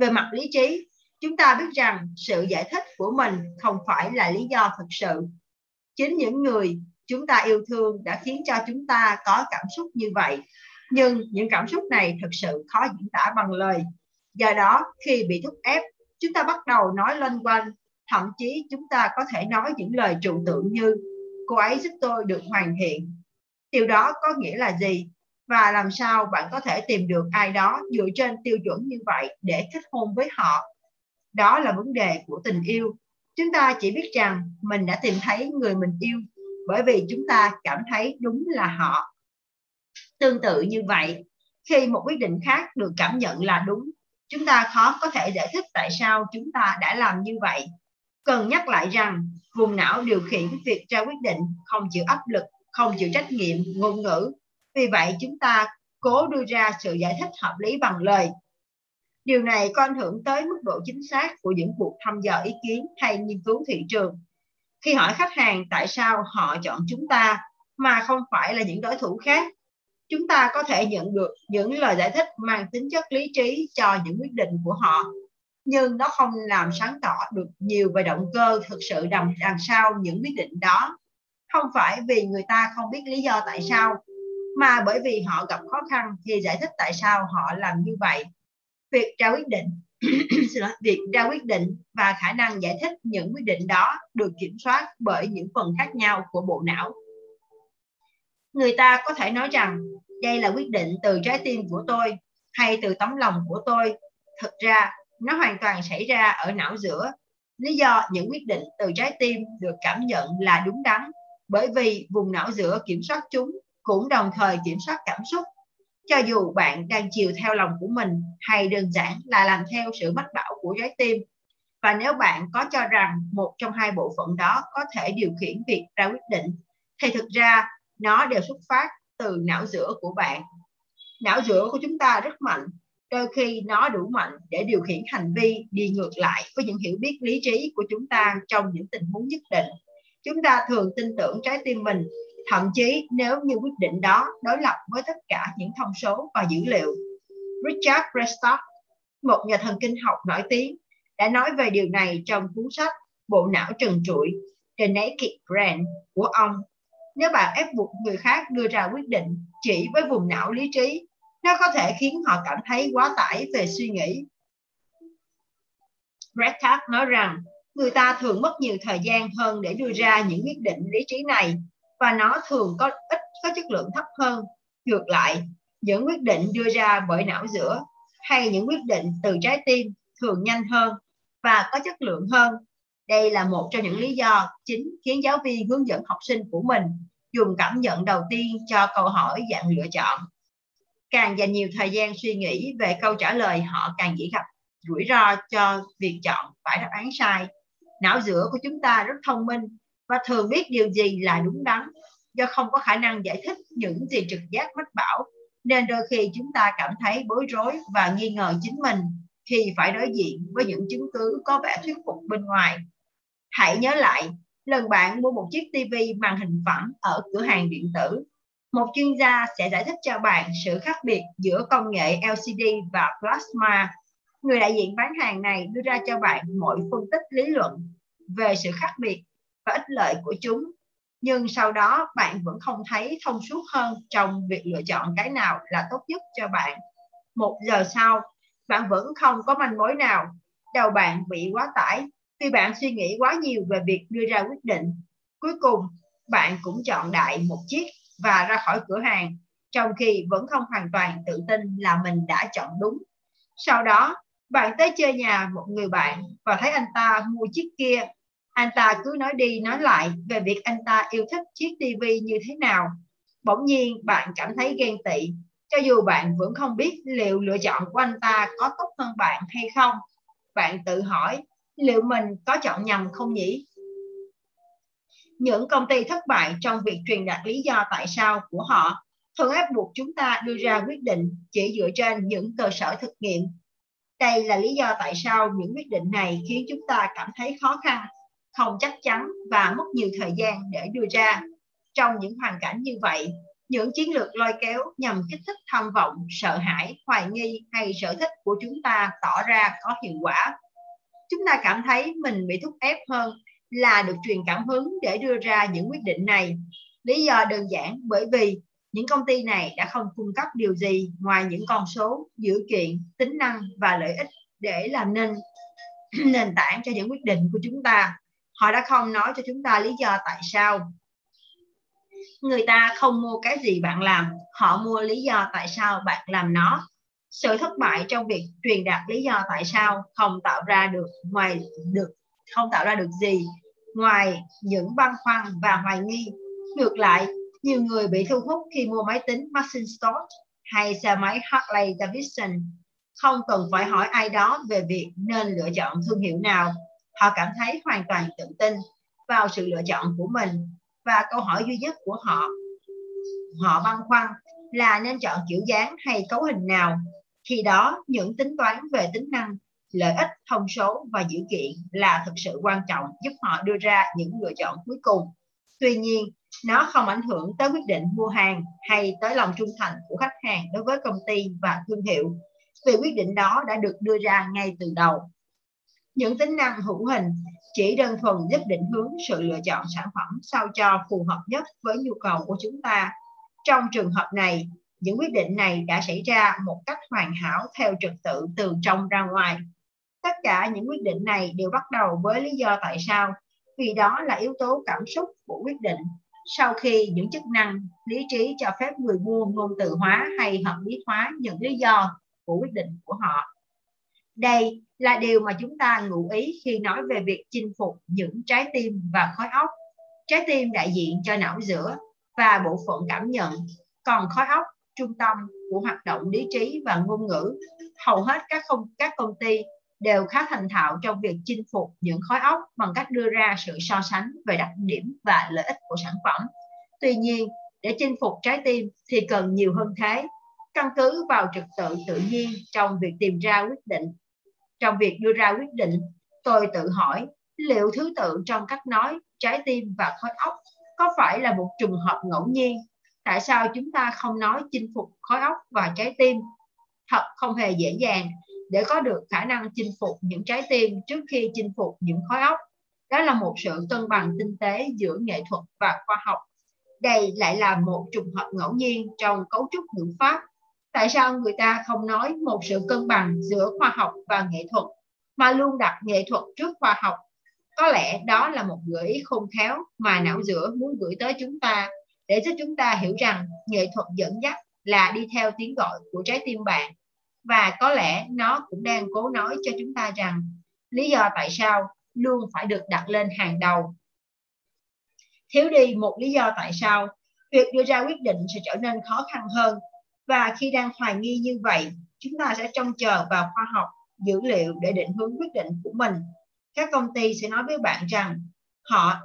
Về mặt lý trí, chúng ta biết rằng sự giải thích của mình không phải là lý do thực sự. Chính những người chúng ta yêu thương đã khiến cho chúng ta có cảm xúc như vậy. Nhưng những cảm xúc này thực sự khó diễn tả bằng lời. Do đó, khi bị thúc ép chúng ta bắt đầu nói lên quanh. Thậm chí chúng ta có thể nói những lời trừu tượng như cô ấy giúp tôi được hoàn thiện. Điều đó có nghĩa là gì? Và làm sao bạn có thể tìm được ai đó dựa trên tiêu chuẩn như vậy để kết hôn với họ? Đó là vấn đề của tình yêu. Chúng ta chỉ biết rằng mình đã tìm thấy người mình yêu bởi vì chúng ta cảm thấy đúng là họ tương tự như vậy khi một quyết định khác được cảm nhận là đúng chúng ta khó có thể giải thích tại sao chúng ta đã làm như vậy. Cần nhắc lại rằng vùng não điều khiển việc ra quyết định không chịu áp lực, không chịu trách nhiệm ngôn ngữ. Vì vậy chúng ta cố đưa ra sự giải thích hợp lý bằng lời. Điều này có ảnh hưởng tới mức độ chính xác của những cuộc thăm dò ý kiến hay nghiên cứu thị trường. Khi hỏi khách hàng tại sao họ chọn chúng ta mà không phải là những đối thủ khác, chúng ta có thể nhận được những lời giải thích mang tính chất lý trí cho những quyết định của họ nhưng nó không làm sáng tỏ được nhiều về động cơ thực sự đằng, đằng sau những quyết định đó. Không phải vì người ta không biết lý do tại sao mà bởi vì họ gặp khó khăn thì giải thích tại sao họ làm như vậy. Việc ra quyết định việc ra quyết định và khả năng giải thích những quyết định đó được kiểm soát bởi những phần khác nhau của bộ não người ta có thể nói rằng, đây là quyết định từ trái tim của tôi hay từ tấm lòng của tôi. Thực ra, nó hoàn toàn xảy ra ở não giữa. Lý do những quyết định từ trái tim được cảm nhận là đúng đắn, bởi vì vùng não giữa kiểm soát chúng cũng đồng thời kiểm soát cảm xúc. Cho dù bạn đang chiều theo lòng của mình hay đơn giản là làm theo sự mách bảo của trái tim, và nếu bạn có cho rằng một trong hai bộ phận đó có thể điều khiển việc ra quyết định, thì thực ra nó đều xuất phát từ não giữa của bạn. Não giữa của chúng ta rất mạnh, đôi khi nó đủ mạnh để điều khiển hành vi đi ngược lại với những hiểu biết lý trí của chúng ta trong những tình huống nhất định. Chúng ta thường tin tưởng trái tim mình, thậm chí nếu như quyết định đó đối lập với tất cả những thông số và dữ liệu. Richard Brestock một nhà thần kinh học nổi tiếng, đã nói về điều này trong cuốn sách Bộ não trần trụi, The Naked Brain của ông nếu bạn ép buộc người khác đưa ra quyết định chỉ với vùng não lý trí nó có thể khiến họ cảm thấy quá tải về suy nghĩ. Redcard nói rằng người ta thường mất nhiều thời gian hơn để đưa ra những quyết định lý trí này và nó thường có ít có chất lượng thấp hơn. Ngược lại, những quyết định đưa ra bởi não giữa hay những quyết định từ trái tim thường nhanh hơn và có chất lượng hơn. Đây là một trong những lý do chính khiến giáo viên hướng dẫn học sinh của mình dùng cảm nhận đầu tiên cho câu hỏi dạng lựa chọn. Càng dành nhiều thời gian suy nghĩ về câu trả lời, họ càng dễ gặp rủi ro cho việc chọn phải đáp án sai. Não giữa của chúng ta rất thông minh và thường biết điều gì là đúng đắn. Do không có khả năng giải thích những gì trực giác mách bảo, nên đôi khi chúng ta cảm thấy bối rối và nghi ngờ chính mình khi phải đối diện với những chứng cứ có vẻ thuyết phục bên ngoài. Hãy nhớ lại lần bạn mua một chiếc TV màn hình phẳng ở cửa hàng điện tử một chuyên gia sẽ giải thích cho bạn sự khác biệt giữa công nghệ LCD và plasma. Người đại diện bán hàng này đưa ra cho bạn mọi phân tích lý luận về sự khác biệt và ích lợi của chúng. Nhưng sau đó bạn vẫn không thấy thông suốt hơn trong việc lựa chọn cái nào là tốt nhất cho bạn. Một giờ sau, bạn vẫn không có manh mối nào. Đầu bạn bị quá tải khi bạn suy nghĩ quá nhiều về việc đưa ra quyết định. Cuối cùng, bạn cũng chọn đại một chiếc và ra khỏi cửa hàng trong khi vẫn không hoàn toàn tự tin là mình đã chọn đúng. Sau đó, bạn tới chơi nhà một người bạn và thấy anh ta mua chiếc kia. Anh ta cứ nói đi nói lại về việc anh ta yêu thích chiếc tivi như thế nào. Bỗng nhiên bạn cảm thấy ghen tị, cho dù bạn vẫn không biết liệu lựa chọn của anh ta có tốt hơn bạn hay không. Bạn tự hỏi liệu mình có chọn nhầm không nhỉ? những công ty thất bại trong việc truyền đạt lý do tại sao của họ thường ép buộc chúng ta đưa ra quyết định chỉ dựa trên những cơ sở thực nghiệm. Đây là lý do tại sao những quyết định này khiến chúng ta cảm thấy khó khăn, không chắc chắn và mất nhiều thời gian để đưa ra. Trong những hoàn cảnh như vậy, những chiến lược lôi kéo nhằm kích thích tham vọng, sợ hãi, hoài nghi hay sở thích của chúng ta tỏ ra có hiệu quả. Chúng ta cảm thấy mình bị thúc ép hơn là được truyền cảm hứng để đưa ra những quyết định này. Lý do đơn giản bởi vì những công ty này đã không cung cấp điều gì ngoài những con số, dữ kiện, tính năng và lợi ích để làm nên nền tảng cho những quyết định của chúng ta. Họ đã không nói cho chúng ta lý do tại sao. Người ta không mua cái gì bạn làm, họ mua lý do tại sao bạn làm nó. Sự thất bại trong việc truyền đạt lý do tại sao không tạo ra được ngoài được không tạo ra được gì ngoài những băn khoăn và hoài nghi. Ngược lại, nhiều người bị thu hút khi mua máy tính Macintosh hay xe máy Harley Davidson không cần phải hỏi ai đó về việc nên lựa chọn thương hiệu nào. Họ cảm thấy hoàn toàn tự tin vào sự lựa chọn của mình và câu hỏi duy nhất của họ họ băn khoăn là nên chọn kiểu dáng hay cấu hình nào khi đó, những tính toán về tính năng, lợi ích, thông số và dữ kiện là thực sự quan trọng giúp họ đưa ra những lựa chọn cuối cùng. Tuy nhiên, nó không ảnh hưởng tới quyết định mua hàng hay tới lòng trung thành của khách hàng đối với công ty và thương hiệu vì quyết định đó đã được đưa ra ngay từ đầu. Những tính năng hữu hình chỉ đơn thuần giúp định hướng sự lựa chọn sản phẩm sao cho phù hợp nhất với nhu cầu của chúng ta. Trong trường hợp này, những quyết định này đã xảy ra một cách hoàn hảo theo trật tự từ trong ra ngoài. Tất cả những quyết định này đều bắt đầu với lý do tại sao, vì đó là yếu tố cảm xúc của quyết định. Sau khi những chức năng lý trí cho phép người mua ngôn từ hóa hay hợp lý hóa những lý do của quyết định của họ. Đây là điều mà chúng ta ngụ ý khi nói về việc chinh phục những trái tim và khối óc. Trái tim đại diện cho não giữa và bộ phận cảm nhận, còn khối óc trung tâm của hoạt động lý trí và ngôn ngữ. Hầu hết các công các công ty đều khá thành thạo trong việc chinh phục những khối óc bằng cách đưa ra sự so sánh về đặc điểm và lợi ích của sản phẩm. Tuy nhiên, để chinh phục trái tim thì cần nhiều hơn thế căn cứ vào trật tự tự nhiên trong việc tìm ra quyết định. Trong việc đưa ra quyết định, tôi tự hỏi liệu thứ tự trong cách nói trái tim và khối óc có phải là một trùng hợp ngẫu nhiên? Tại sao chúng ta không nói chinh phục khối óc và trái tim? Thật không hề dễ dàng để có được khả năng chinh phục những trái tim trước khi chinh phục những khối óc. Đó là một sự cân bằng tinh tế giữa nghệ thuật và khoa học. Đây lại là một trùng hợp ngẫu nhiên trong cấu trúc ngữ pháp tại sao người ta không nói một sự cân bằng giữa khoa học và nghệ thuật, mà luôn đặt nghệ thuật trước khoa học có lẽ đó là một gợi ý khôn khéo mà não giữa muốn gửi tới chúng ta để giúp chúng ta hiểu rằng nghệ thuật dẫn dắt là đi theo tiếng gọi của trái tim bạn. Và có lẽ nó cũng đang cố nói cho chúng ta rằng lý do tại sao luôn phải được đặt lên hàng đầu. Thiếu đi một lý do tại sao việc đưa ra quyết định sẽ trở nên khó khăn hơn. Và khi đang hoài nghi như vậy, chúng ta sẽ trông chờ vào khoa học, dữ liệu để định hướng quyết định của mình. Các công ty sẽ nói với bạn rằng họ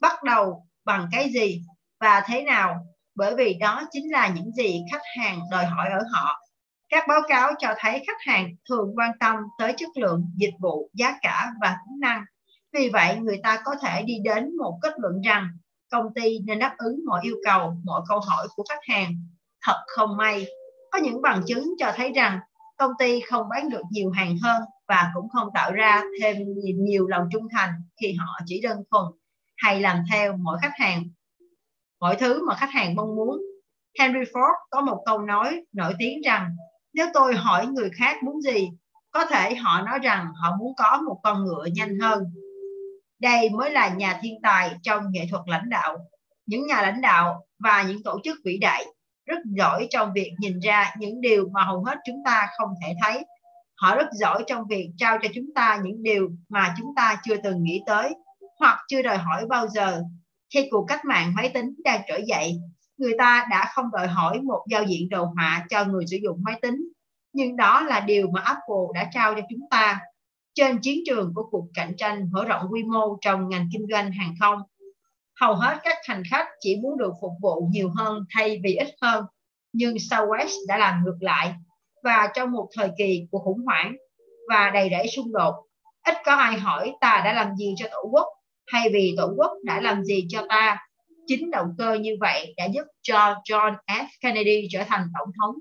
bắt đầu bằng cái gì? Và thế nào, bởi vì đó chính là những gì khách hàng đòi hỏi ở họ. Các báo cáo cho thấy khách hàng thường quan tâm tới chất lượng, dịch vụ, giá cả và tính năng. Vì vậy, người ta có thể đi đến một kết luận rằng công ty nên đáp ứng mọi yêu cầu, mọi câu hỏi của khách hàng thật không may. Có những bằng chứng cho thấy rằng công ty không bán được nhiều hàng hơn và cũng không tạo ra thêm nhiều lòng trung thành khi họ chỉ đơn thuần hay làm theo mỗi khách hàng mọi thứ mà khách hàng mong muốn. Henry Ford có một câu nói nổi tiếng rằng nếu tôi hỏi người khác muốn gì, có thể họ nói rằng họ muốn có một con ngựa nhanh hơn. Đây mới là nhà thiên tài trong nghệ thuật lãnh đạo. Những nhà lãnh đạo và những tổ chức vĩ đại rất giỏi trong việc nhìn ra những điều mà hầu hết chúng ta không thể thấy họ rất giỏi trong việc trao cho chúng ta những điều mà chúng ta chưa từng nghĩ tới hoặc chưa đòi hỏi bao giờ khi cuộc cách mạng máy tính đang trỗi dậy, người ta đã không đòi hỏi một giao diện đồ họa cho người sử dụng máy tính. Nhưng đó là điều mà Apple đã trao cho chúng ta. Trên chiến trường của cuộc cạnh tranh mở rộng quy mô trong ngành kinh doanh hàng không, hầu hết các hành khách chỉ muốn được phục vụ nhiều hơn thay vì ít hơn. Nhưng Southwest đã làm ngược lại. Và trong một thời kỳ của khủng hoảng và đầy rẫy xung đột, ít có ai hỏi ta đã làm gì cho tổ quốc hay vì tổ quốc đã làm gì cho ta? Chính động cơ như vậy đã giúp cho John F. Kennedy trở thành tổng thống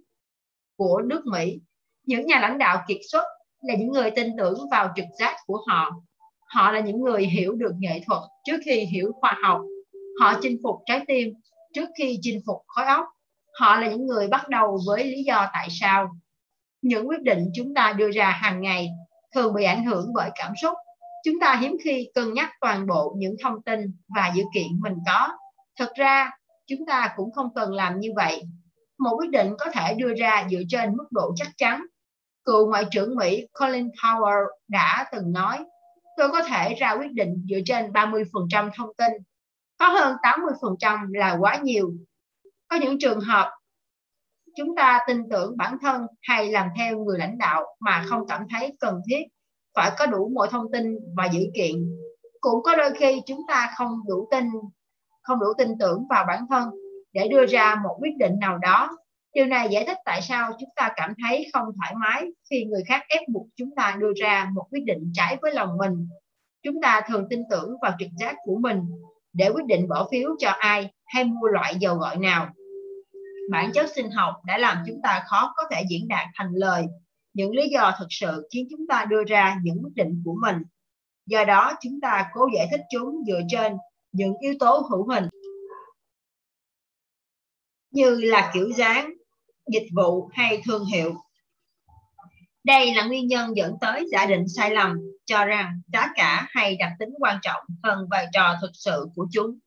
của nước Mỹ. Những nhà lãnh đạo kiệt xuất là những người tin tưởng vào trực giác của họ. Họ là những người hiểu được nghệ thuật trước khi hiểu khoa học. Họ chinh phục trái tim trước khi chinh phục khối óc. Họ là những người bắt đầu với lý do tại sao. Những quyết định chúng ta đưa ra hàng ngày thường bị ảnh hưởng bởi cảm xúc chúng ta hiếm khi cân nhắc toàn bộ những thông tin và dữ kiện mình có Thật ra, chúng ta cũng không cần làm như vậy một quyết định có thể đưa ra dựa trên mức độ chắc chắn cựu ngoại trưởng mỹ colin powell đã từng nói, tôi có thể ra quyết định dựa trên 30% thông tin. Có hơn 80% là quá nhiều. Có những trường hợp, chúng ta tin tưởng bản thân hay làm theo người lãnh đạo mà không cảm thấy cần thiết phải có đủ mọi thông tin và dữ kiện. Cũng có đôi khi chúng ta không đủ tin, không đủ tin tưởng vào bản thân để đưa ra một quyết định nào đó Điều này giải thích tại sao chúng ta cảm thấy không thoải mái khi người khác ép buộc chúng ta đưa ra một quyết định trái với lòng mình. Chúng ta thường tin tưởng vào trực giác của mình để quyết định bỏ phiếu cho ai hay mua loại dầu gọi nào. Bản chất sinh học đã làm chúng ta khó có thể diễn đạt thành lời những lý do thực sự khiến chúng ta đưa ra những quyết định của mình. Do đó, chúng ta cố giải thích chúng dựa trên những yếu tố hữu hình như là kiểu dáng, dịch vụ hay thương hiệu. Đây là nguyên nhân dẫn tới giả định sai lầm cho rằng giá cả hay đặc tính quan trọng hơn vai trò thực sự của chúng.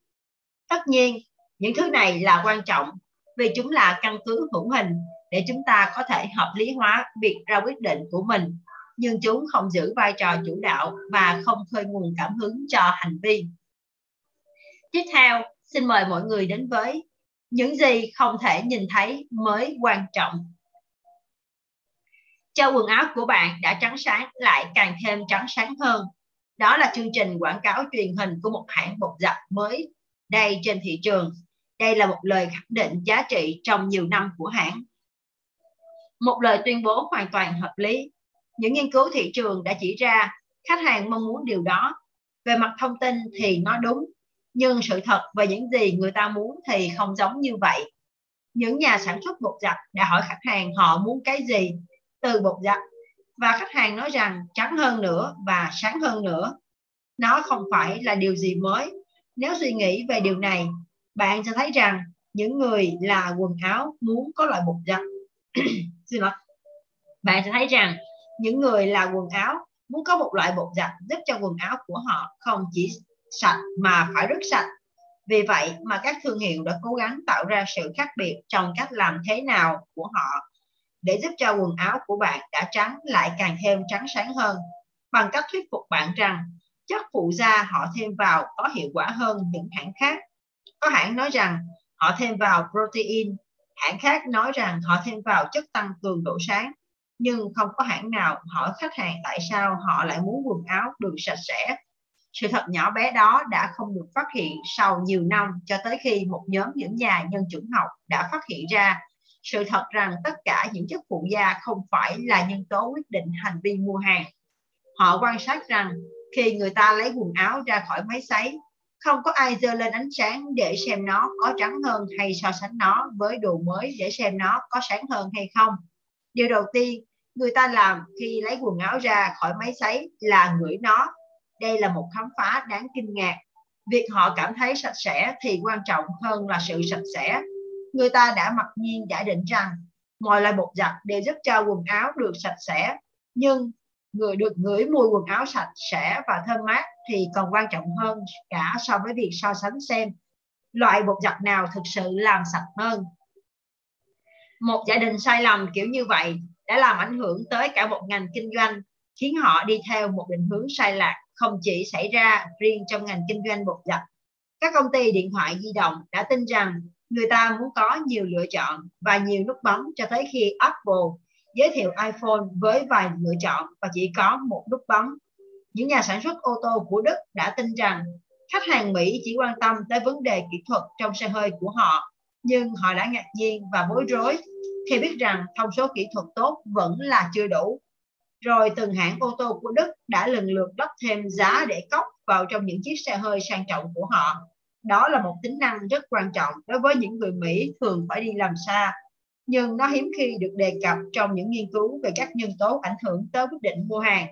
Tất nhiên, những thứ này là quan trọng vì chúng là căn cứ hữu hình để chúng ta có thể hợp lý hóa việc ra quyết định của mình, nhưng chúng không giữ vai trò chủ đạo và không khơi nguồn cảm hứng cho hành vi. Tiếp theo, xin mời mọi người đến với những gì không thể nhìn thấy mới quan trọng. Cho quần áo của bạn đã trắng sáng lại càng thêm trắng sáng hơn. Đó là chương trình quảng cáo truyền hình của một hãng bột giặt mới đây trên thị trường. Đây là một lời khẳng định giá trị trong nhiều năm của hãng một lời tuyên bố hoàn toàn hợp lý. Những nghiên cứu thị trường đã chỉ ra khách hàng mong muốn điều đó. Về mặt thông tin thì nó đúng, nhưng sự thật về những gì người ta muốn thì không giống như vậy. Những nhà sản xuất bột giặt đã hỏi khách hàng họ muốn cái gì từ bột giặt, và khách hàng nói rằng trắng hơn nữa và sáng hơn nữa. Nó không phải là điều gì mới. Nếu suy nghĩ về điều này, bạn sẽ thấy rằng những người là quần áo muốn có loại bột giặt. xin lỗi bạn sẽ thấy rằng những người là quần áo muốn có một loại bột giặt giúp cho quần áo của họ không chỉ sạch mà phải rất sạch. Vì vậy mà các thương hiệu đã cố gắng tạo ra sự khác biệt trong cách làm thế nào của họ để giúp cho quần áo của bạn đã trắng lại càng thêm trắng sáng hơn bằng cách thuyết phục bạn rằng chất phụ da họ thêm vào có hiệu quả hơn những hãng khác. Có hãng nói rằng họ thêm vào protein, hãng khác nói rằng họ thêm vào chất tăng cường độ sáng, nhưng không có hãng nào hỏi khách hàng tại sao họ lại muốn quần áo được sạch sẽ sự thật nhỏ bé đó đã không được phát hiện sau nhiều năm cho tới khi một nhóm những nhà nhân chủng học đã phát hiện ra sự thật rằng tất cả những chất phụ da không phải là nhân tố quyết định hành vi mua hàng. Họ quan sát rằng khi người ta lấy quần áo ra khỏi máy sấy, không có ai dơ lên ánh sáng để xem nó có trắng hơn hay so sánh nó với đồ mới để xem nó có sáng hơn hay không. Điều đầu tiên, người ta làm khi lấy quần áo ra khỏi máy sấy là ngửi nó đây là một khám phá đáng kinh ngạc. Việc họ cảm thấy sạch sẽ thì quan trọng hơn là sự sạch sẽ. Người ta đã mặc nhiên giả định rằng mọi loại bột giặt đều giúp cho quần áo được sạch sẽ. Nhưng người được ngửi mùi quần áo sạch sẽ và thơm mát thì còn quan trọng hơn cả so với việc so sánh xem loại bột giặt nào thực sự làm sạch hơn. Một gia đình sai lầm kiểu như vậy đã làm ảnh hưởng tới cả một ngành kinh doanh, khiến họ đi theo một định hướng sai lạc không chỉ xảy ra riêng trong ngành kinh doanh bột giặt. Các công ty điện thoại di động đã tin rằng người ta muốn có nhiều lựa chọn và nhiều nút bấm cho tới khi Apple giới thiệu iPhone với vài lựa chọn và chỉ có một nút bấm. Những nhà sản xuất ô tô của Đức đã tin rằng khách hàng Mỹ chỉ quan tâm tới vấn đề kỹ thuật trong xe hơi của họ, nhưng họ đã ngạc nhiên và bối rối khi biết rằng thông số kỹ thuật tốt vẫn là chưa đủ rồi từng hãng ô tô của Đức đã lần lượt đắp thêm giá để cốc vào trong những chiếc xe hơi sang trọng của họ. Đó là một tính năng rất quan trọng đối với những người Mỹ thường phải đi làm xa, nhưng nó hiếm khi được đề cập trong những nghiên cứu về các nhân tố ảnh hưởng tới quyết định mua hàng.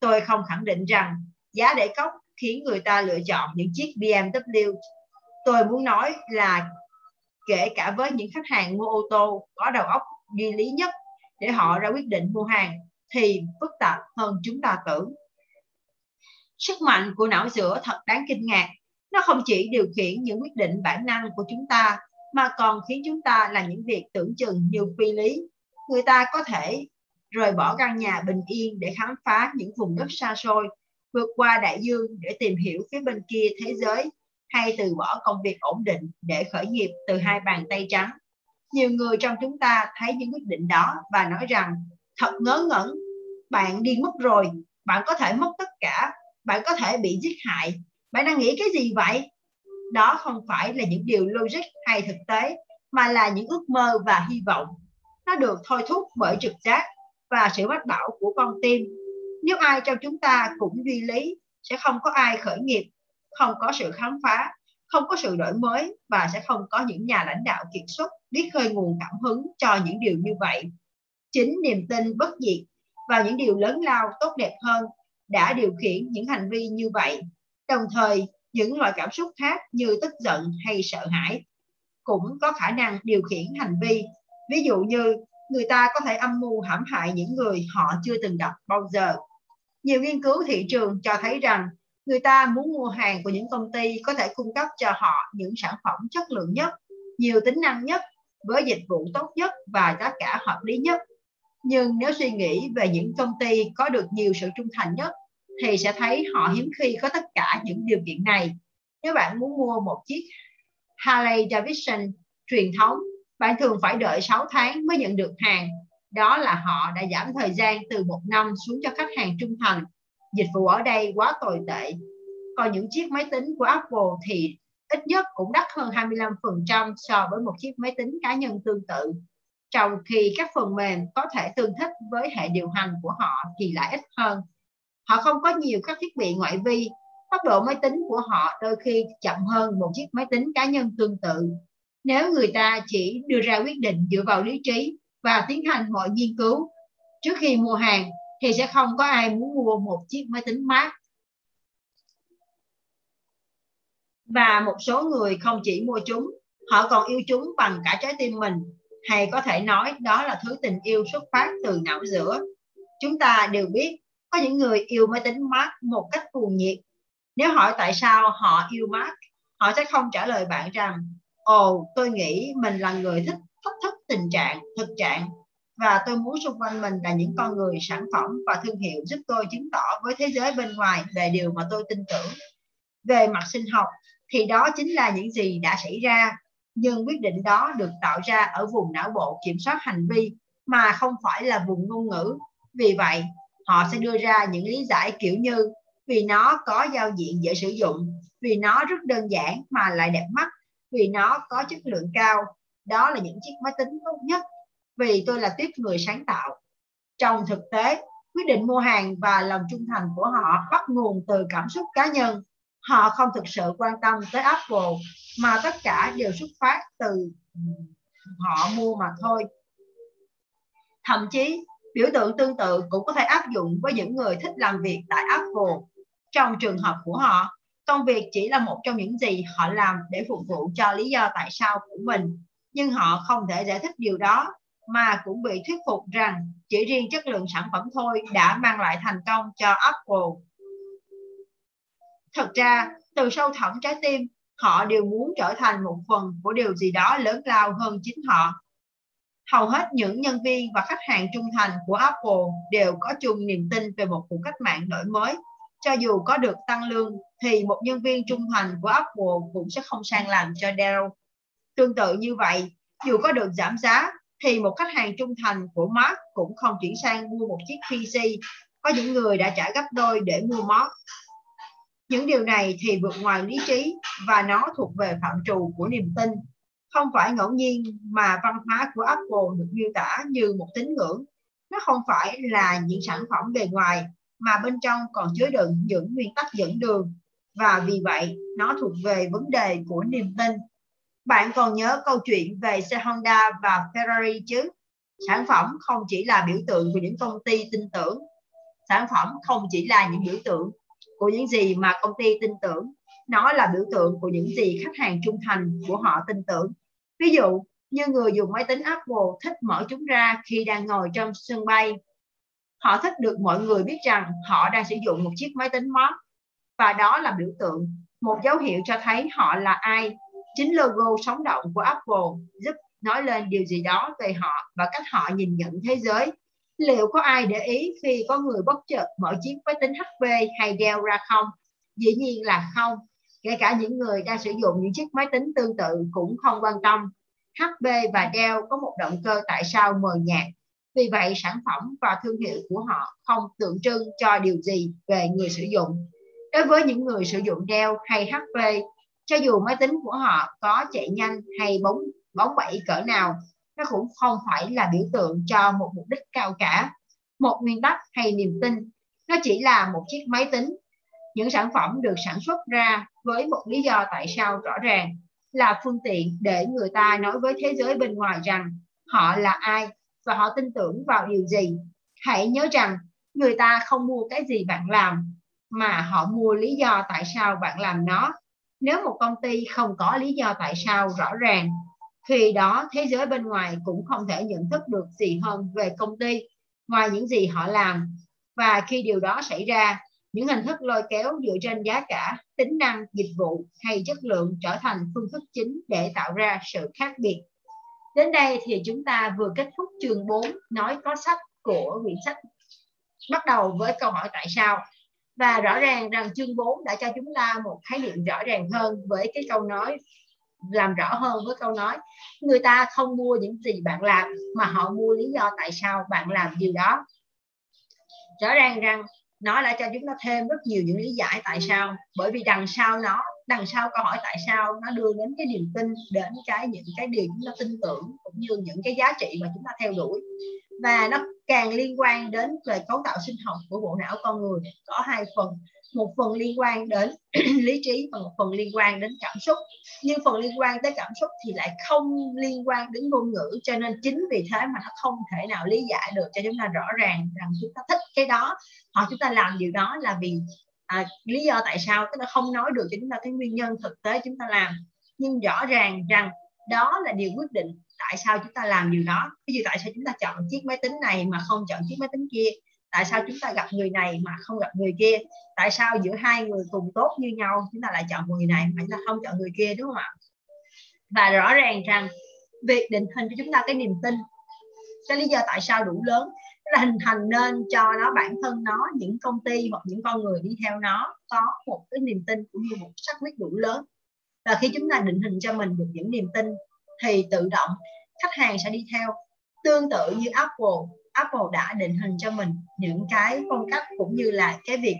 Tôi không khẳng định rằng giá để cốc khiến người ta lựa chọn những chiếc BMW. Tôi muốn nói là kể cả với những khách hàng mua ô tô có đầu óc duy lý nhất để họ ra quyết định mua hàng thì phức tạp hơn chúng ta tưởng. Sức mạnh của não giữa thật đáng kinh ngạc. Nó không chỉ điều khiển những quyết định bản năng của chúng ta, mà còn khiến chúng ta làm những việc tưởng chừng như phi lý. Người ta có thể rời bỏ căn nhà bình yên để khám phá những vùng đất xa xôi, vượt qua đại dương để tìm hiểu phía bên kia thế giới, hay từ bỏ công việc ổn định để khởi nghiệp từ hai bàn tay trắng. Nhiều người trong chúng ta thấy những quyết định đó và nói rằng thật ngớ ngẩn bạn đi mất rồi bạn có thể mất tất cả bạn có thể bị giết hại bạn đang nghĩ cái gì vậy đó không phải là những điều logic hay thực tế mà là những ước mơ và hy vọng. Nó được thôi thúc bởi trực giác và sự mách bảo của con tim. Nếu ai trong chúng ta cũng duy lý, sẽ không có ai khởi nghiệp, không có sự khám phá, không có sự đổi mới và sẽ không có những nhà lãnh đạo kiệt xuất biết khơi nguồn cảm hứng cho những điều như vậy. Chính niềm tin bất diệt vào những điều lớn lao tốt đẹp hơn đã điều khiển những hành vi như vậy. Đồng thời, những loại cảm xúc khác như tức giận hay sợ hãi cũng có khả năng điều khiển hành vi. Ví dụ như người ta có thể âm mưu hãm hại những người họ chưa từng gặp bao giờ. Nhiều nghiên cứu thị trường cho thấy rằng người ta muốn mua hàng của những công ty có thể cung cấp cho họ những sản phẩm chất lượng nhất, nhiều tính năng nhất, với dịch vụ tốt nhất và giá cả hợp lý nhất. Nhưng nếu suy nghĩ về những công ty có được nhiều sự trung thành nhất, thì sẽ thấy họ hiếm khi có tất cả những điều kiện này. Nếu bạn muốn mua một chiếc Harley Davidson truyền thống, bạn thường phải đợi 6 tháng mới nhận được hàng. Đó là họ đã giảm thời gian từ một năm xuống cho khách hàng trung thành. Dịch vụ ở đây quá tồi tệ. Còn những chiếc máy tính của Apple thì ít nhất cũng đắt hơn 25% so với một chiếc máy tính cá nhân tương tự. Trong khi các phần mềm có thể tương thích với hệ điều hành của họ thì lại ít hơn. Họ không có nhiều các thiết bị ngoại vi tốc độ máy tính của họ đôi khi chậm hơn một chiếc máy tính cá nhân tương tự. Nếu người ta chỉ đưa ra quyết định dựa vào lý trí và tiến hành mọi nghiên cứu trước khi mua hàng thì sẽ không có ai muốn mua một chiếc máy tính mát. Và một số người không chỉ mua chúng, họ còn yêu chúng bằng cả trái tim mình, hay có thể nói đó là thứ tình yêu xuất phát từ não giữa. Chúng ta đều biết có những người yêu máy tính Mark một cách cuồng nhiệt nếu hỏi tại sao họ yêu Mark, họ sẽ không trả lời bạn rằng Ồ, tôi nghĩ mình là người thích thách thức tình trạng, thực trạng và tôi muốn xung quanh mình là những con người, sản phẩm và thương hiệu giúp tôi chứng tỏ với thế giới bên ngoài về điều mà tôi tin tưởng. Về mặt sinh học thì đó chính là những gì đã xảy ra, nhưng quyết định đó được tạo ra ở vùng não bộ kiểm soát hành vi mà không phải là vùng ngôn ngữ. Vì vậy, họ sẽ đưa ra những lý giải kiểu như vì nó có giao diện dễ sử dụng, vì nó rất đơn giản mà lại đẹp mắt, vì nó có chất lượng cao. Đó là những chiếc máy tính tốt nhất, vì tôi là tiếp người sáng tạo. Trong thực tế, quyết định mua hàng và lòng trung thành của họ bắt nguồn từ cảm xúc cá nhân. Họ không thực sự quan tâm tới Apple, mà tất cả đều xuất phát từ họ mua mà thôi. Thậm chí biểu tượng tương tự cũng có thể áp dụng với những người thích làm việc tại Apple trong trường hợp của họ, công việc chỉ là một trong những gì họ làm để phục vụ cho lý do tại sao của mình. Nhưng họ không thể giải thích điều đó mà cũng bị thuyết phục rằng chỉ riêng chất lượng sản phẩm thôi đã mang lại thành công cho Apple. Thật ra, từ sâu thẳm trái tim, họ đều muốn trở thành một phần của điều gì đó lớn lao hơn chính họ. Hầu hết những nhân viên và khách hàng trung thành của Apple đều có chung niềm tin về một cuộc cách mạng đổi mới cho dù có được tăng lương thì một nhân viên trung thành của Apple cũng sẽ không sang làm cho Dell. Tương tự như vậy, dù có được giảm giá thì một khách hàng trung thành của Mark cũng không chuyển sang mua một chiếc PC. Có những người đã trả gấp đôi để mua Mark. Những điều này thì vượt ngoài lý trí và nó thuộc về phạm trù của niềm tin. Không phải ngẫu nhiên mà văn hóa của Apple được miêu tả như một tín ngưỡng. Nó không phải là những sản phẩm bề ngoài mà bên trong còn chứa đựng những nguyên tắc dẫn đường và vì vậy, nó thuộc về vấn đề của niềm tin. Bạn còn nhớ câu chuyện về xe Honda và Ferrari chứ? Sản phẩm không chỉ là biểu tượng của những công ty tin tưởng. Sản phẩm không chỉ là những biểu tượng của những gì mà công ty tin tưởng. Nó là biểu tượng của những gì khách hàng trung thành của họ tin tưởng. Ví dụ, như người dùng máy tính Apple thích mở chúng ra khi đang ngồi trong sân bay. Họ thích được mọi người biết rằng họ đang sử dụng một chiếc máy tính Mac và đó là biểu tượng một dấu hiệu cho thấy họ là ai. Chính logo sống động của Apple giúp nói lên điều gì đó về họ và cách họ nhìn nhận thế giới. Liệu có ai để ý khi có người bất chợt mở chiếc máy tính HP hay Dell ra không? Dĩ nhiên là không kể cả những người đang sử dụng những chiếc máy tính tương tự cũng không quan tâm. HP và Dell có một động cơ tại sao mờ nhạt. Vì vậy, sản phẩm và thương hiệu của họ không tượng trưng cho điều gì về người sử dụng. Đối với những người sử dụng Dell hay HP, cho dù máy tính của họ có chạy nhanh hay bóng bóng bẩy cỡ nào nó cũng không phải là biểu tượng cho một mục đích cao cả. Một nguyên tắc hay niềm tin nó chỉ là một chiếc máy tính những sản phẩm được sản xuất ra với một lý do tại sao rõ ràng là phương tiện để người ta nói với thế giới bên ngoài rằng họ là ai và họ tin tưởng vào điều gì. Hãy nhớ rằng người ta không mua cái gì bạn làm, mà họ mua lý do tại sao bạn làm nó. Nếu một công ty không có lý do tại sao rõ ràng, thì đó thế giới bên ngoài cũng không thể nhận thức được gì hơn về công ty, ngoài những gì họ làm. Và khi điều đó xảy ra những hình thức lôi kéo dựa trên giá cả, tính năng, dịch vụ hay chất lượng trở thành phương thức chính để tạo ra sự khác biệt. Đến đây thì chúng ta vừa kết thúc chương 4 nói có sách của quyển sách. Bắt đầu với câu hỏi tại sao. Và rõ ràng rằng chương 4 đã cho chúng ta một khái niệm rõ ràng hơn với cái câu nói, làm rõ hơn với câu nói, người ta không mua những gì bạn làm mà họ mua lý do tại sao bạn làm điều đó. Rõ ràng rằng nó đã cho chúng ta thêm rất nhiều những lý giải tại sao. Bởi vì đằng sau nó, đằng sau câu hỏi tại sao nó đưa đến cái niềm tin, đến cái những cái điều chúng ta tin tưởng, cũng như những cái giá trị mà chúng ta theo đuổi. Và nó càng liên quan đến về cấu tạo sinh học của bộ não con người có hai phần một phần liên quan đến lý trí và một phần liên quan đến cảm xúc. Nhưng phần liên quan tới cảm xúc thì lại không liên quan đến ngôn ngữ cho nên chính vì thế mà nó không thể nào lý giải được cho chúng ta rõ ràng rằng chúng ta thích cái đó hoặc chúng ta làm điều đó là vì à, lý do tại sao tức là không nói được cho chúng ta cái nguyên nhân thực tế chúng ta làm. Nhưng rõ ràng rằng đó là điều quyết định tại sao chúng ta làm điều đó. Ví dụ tại sao chúng ta chọn chiếc máy tính này mà không chọn chiếc máy tính kia? Tại sao chúng ta gặp người này mà không gặp người kia? Tại sao giữa hai người cùng tốt như nhau? Chúng ta lại chọn người này mà chúng ta không chọn người kia, đúng không ạ? Và rõ ràng rằng việc định hình cho chúng ta cái niềm tin, cái lý do tại sao đủ lớn là hình thành nên cho nó, bản thân nó, những công ty hoặc những con người đi theo nó có một cái niềm tin cũng như một xác quyết đủ lớn. Và khi chúng ta định hình cho mình được những niềm tin thì tự động khách hàng sẽ đi theo. Tương tự như Apple Apple đã định hình cho mình những cái phong cách cũng như là cái việc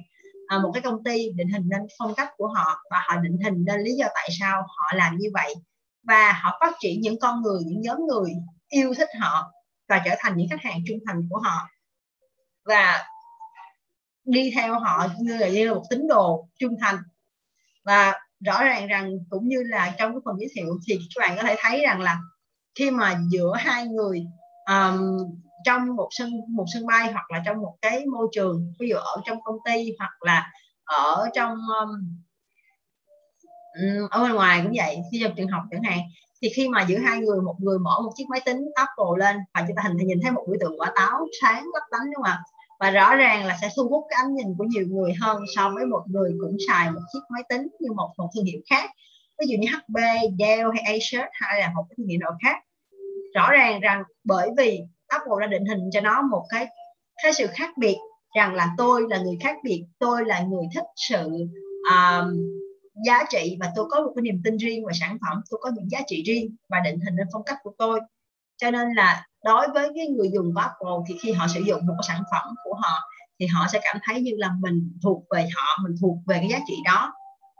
à, một cái công ty định hình nên phong cách của họ và họ định hình nên lý do tại sao họ làm như vậy. Và họ phát triển những con người những nhóm người yêu thích họ và trở thành những khách hàng trung thành của họ. Và đi theo họ như là, như là một tín đồ trung thành. Và rõ ràng rằng cũng như là trong cái phần giới thiệu thì các bạn có thể thấy rằng là khi mà giữa hai người um, trong một sân một sân bay hoặc là trong một cái môi trường ví dụ ở trong công ty hoặc là ở trong um, ừ, ở bên ngoài cũng vậy khi trong trường học chẳng hạn. Thì khi mà giữa hai người một người mở một chiếc máy tính Apple lên và chúng ta hình nhìn thấy một biểu tượng quả táo sáng lấp lánh đúng không ạ? Và rõ ràng là sẽ thu hút cái ánh nhìn của nhiều người hơn so với một người cũng xài một chiếc máy tính như một một thương hiệu khác. Ví dụ như HP, Dell hay Acer hay là một cái thương hiệu nào khác. Rõ ràng rằng bởi vì Apple đã định hình cho nó một cái cái sự khác biệt rằng là tôi là người khác biệt tôi là người thích sự um, giá trị và tôi có một cái niềm tin riêng về sản phẩm tôi có những giá trị riêng và định hình nên phong cách của tôi. Cho nên là đối với cái người dùng của Apple thì khi họ sử dụng một cái sản phẩm của họ thì họ sẽ cảm thấy như là mình thuộc về họ mình thuộc về cái giá trị đó.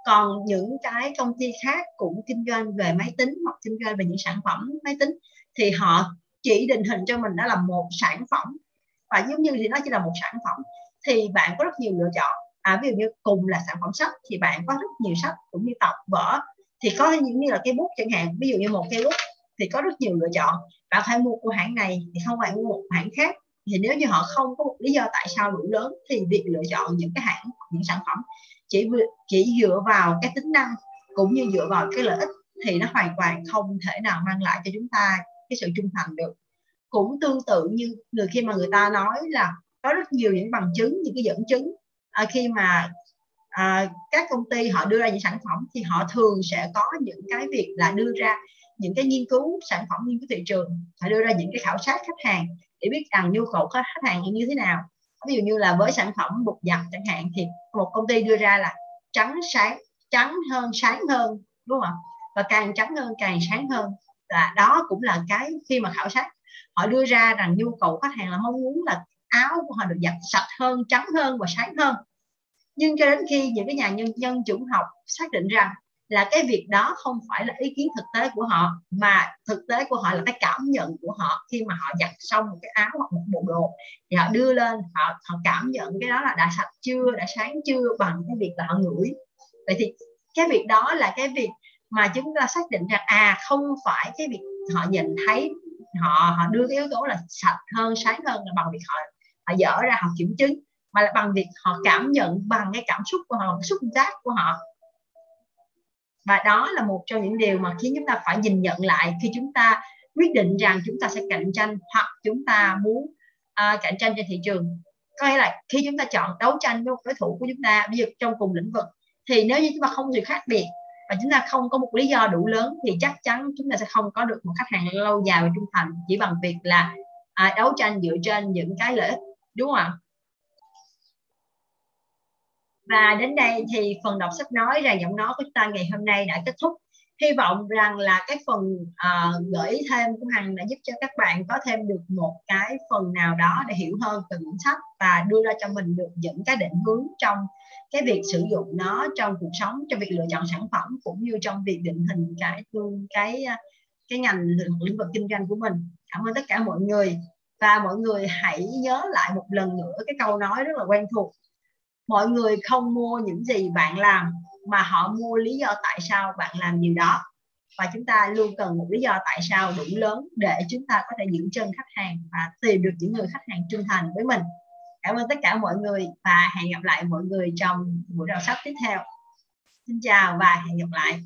Còn những cái công ty khác cũng kinh doanh về máy tính hoặc kinh doanh về những sản phẩm máy tính thì họ chỉ định hình cho mình đó là một sản phẩm. Và giống như thì nó chỉ là một sản phẩm thì bạn có rất nhiều lựa chọn. À, ví dụ như cùng là sản phẩm sách thì bạn có rất nhiều sách cũng như tập vở. Thì có những như là cái bút chẳng hạn ví dụ như một cái bút thì có rất nhiều lựa chọn. Bạn phải mua của hãng này thì không phải mua một hãng khác. Thì nếu như họ không có một lý do tại sao đủ lớn thì việc lựa chọn những cái hãng những sản phẩm chỉ chỉ dựa vào cái tính năng cũng như dựa vào cái lợi ích thì nó hoàn toàn không thể nào mang lại cho chúng ta cái sự trung thành được. Cũng tương tự như người khi mà người ta nói là có rất nhiều những bằng chứng những cái dẫn chứng. À, khi mà à, các công ty họ đưa ra những sản phẩm thì họ thường sẽ có những cái việc là đưa ra những cái nghiên cứu sản phẩm nghiên cứu thị trường. Họ đưa ra những cái khảo sát khách hàng để biết rằng nhu cầu của khách hàng như thế nào. Ví dụ như là với sản phẩm bột giặt chẳng hạn thì một công ty đưa ra là trắng sáng trắng hơn sáng hơn đúng không ạ? Và càng trắng hơn càng sáng hơn là đó cũng là cái khi mà khảo sát, họ đưa ra rằng nhu cầu khách hàng là mong muốn là áo của họ được giặt sạch hơn, trắng hơn và sáng hơn. Nhưng cho đến khi những cái nhà nhân nhân chủng học xác định rằng là cái việc đó không phải là ý kiến thực tế của họ, mà thực tế của họ là cái cảm nhận của họ khi mà họ giặt xong một cái áo hoặc một bộ đồ, thì họ đưa lên, họ họ cảm nhận cái đó là đã sạch chưa, đã sáng chưa bằng cái việc là họ ngửi. Vậy thì cái việc đó là cái việc mà chúng ta xác định rằng à không phải cái việc họ nhìn thấy họ họ đưa cái yếu tố là sạch hơn sáng hơn là bằng việc họ họ dở ra họ kiểm chứng mà là bằng việc họ cảm nhận bằng cái cảm xúc của họ cái xúc giác của họ. Và đó là một trong những điều mà khiến chúng ta phải nhìn nhận lại khi chúng ta quyết định rằng chúng ta sẽ cạnh tranh hoặc chúng ta muốn uh, cạnh tranh trên thị trường. Có nghĩa là khi chúng ta chọn đấu tranh với một đối thủ của chúng ta ví dụ trong cùng lĩnh vực thì nếu như chúng ta không gì sự khác biệt và chúng ta không có một lý do đủ lớn thì chắc chắn chúng ta sẽ không có được một khách hàng lâu dài và trung thành chỉ bằng việc là à, đấu tranh dựa trên những cái lợi ích đúng không ạ? Và đến đây thì phần đọc sách nói ra giọng nói của chúng ta ngày hôm nay đã kết thúc. Hy vọng rằng là cái phần uh, gửi thêm của hằng đã giúp cho các bạn có thêm được một cái phần nào đó để hiểu hơn về cuốn sách và đưa ra cho mình được những cái định hướng trong cái việc sử dụng nó trong cuộc sống trong việc lựa chọn sản phẩm cũng như trong việc định hình cái cái à, cái ngành lĩnh vực kinh doanh của mình. Cảm ơn tất cả mọi người. Và mọi người hãy nhớ lại một lần nữa cái câu nói rất là quen thuộc. Mọi người không mua những gì bạn làm, mà họ mua lý do tại sao bạn làm điều đó. Và chúng ta luôn cần một lý do tại sao đủ lớn để chúng ta có thể giữ chân khách hàng và tìm được những người khách hàng trung thành với mình cảm ơn tất cả mọi người và hẹn gặp lại mọi người trong buổi đọc sách tiếp theo. Xin chào và hẹn gặp lại.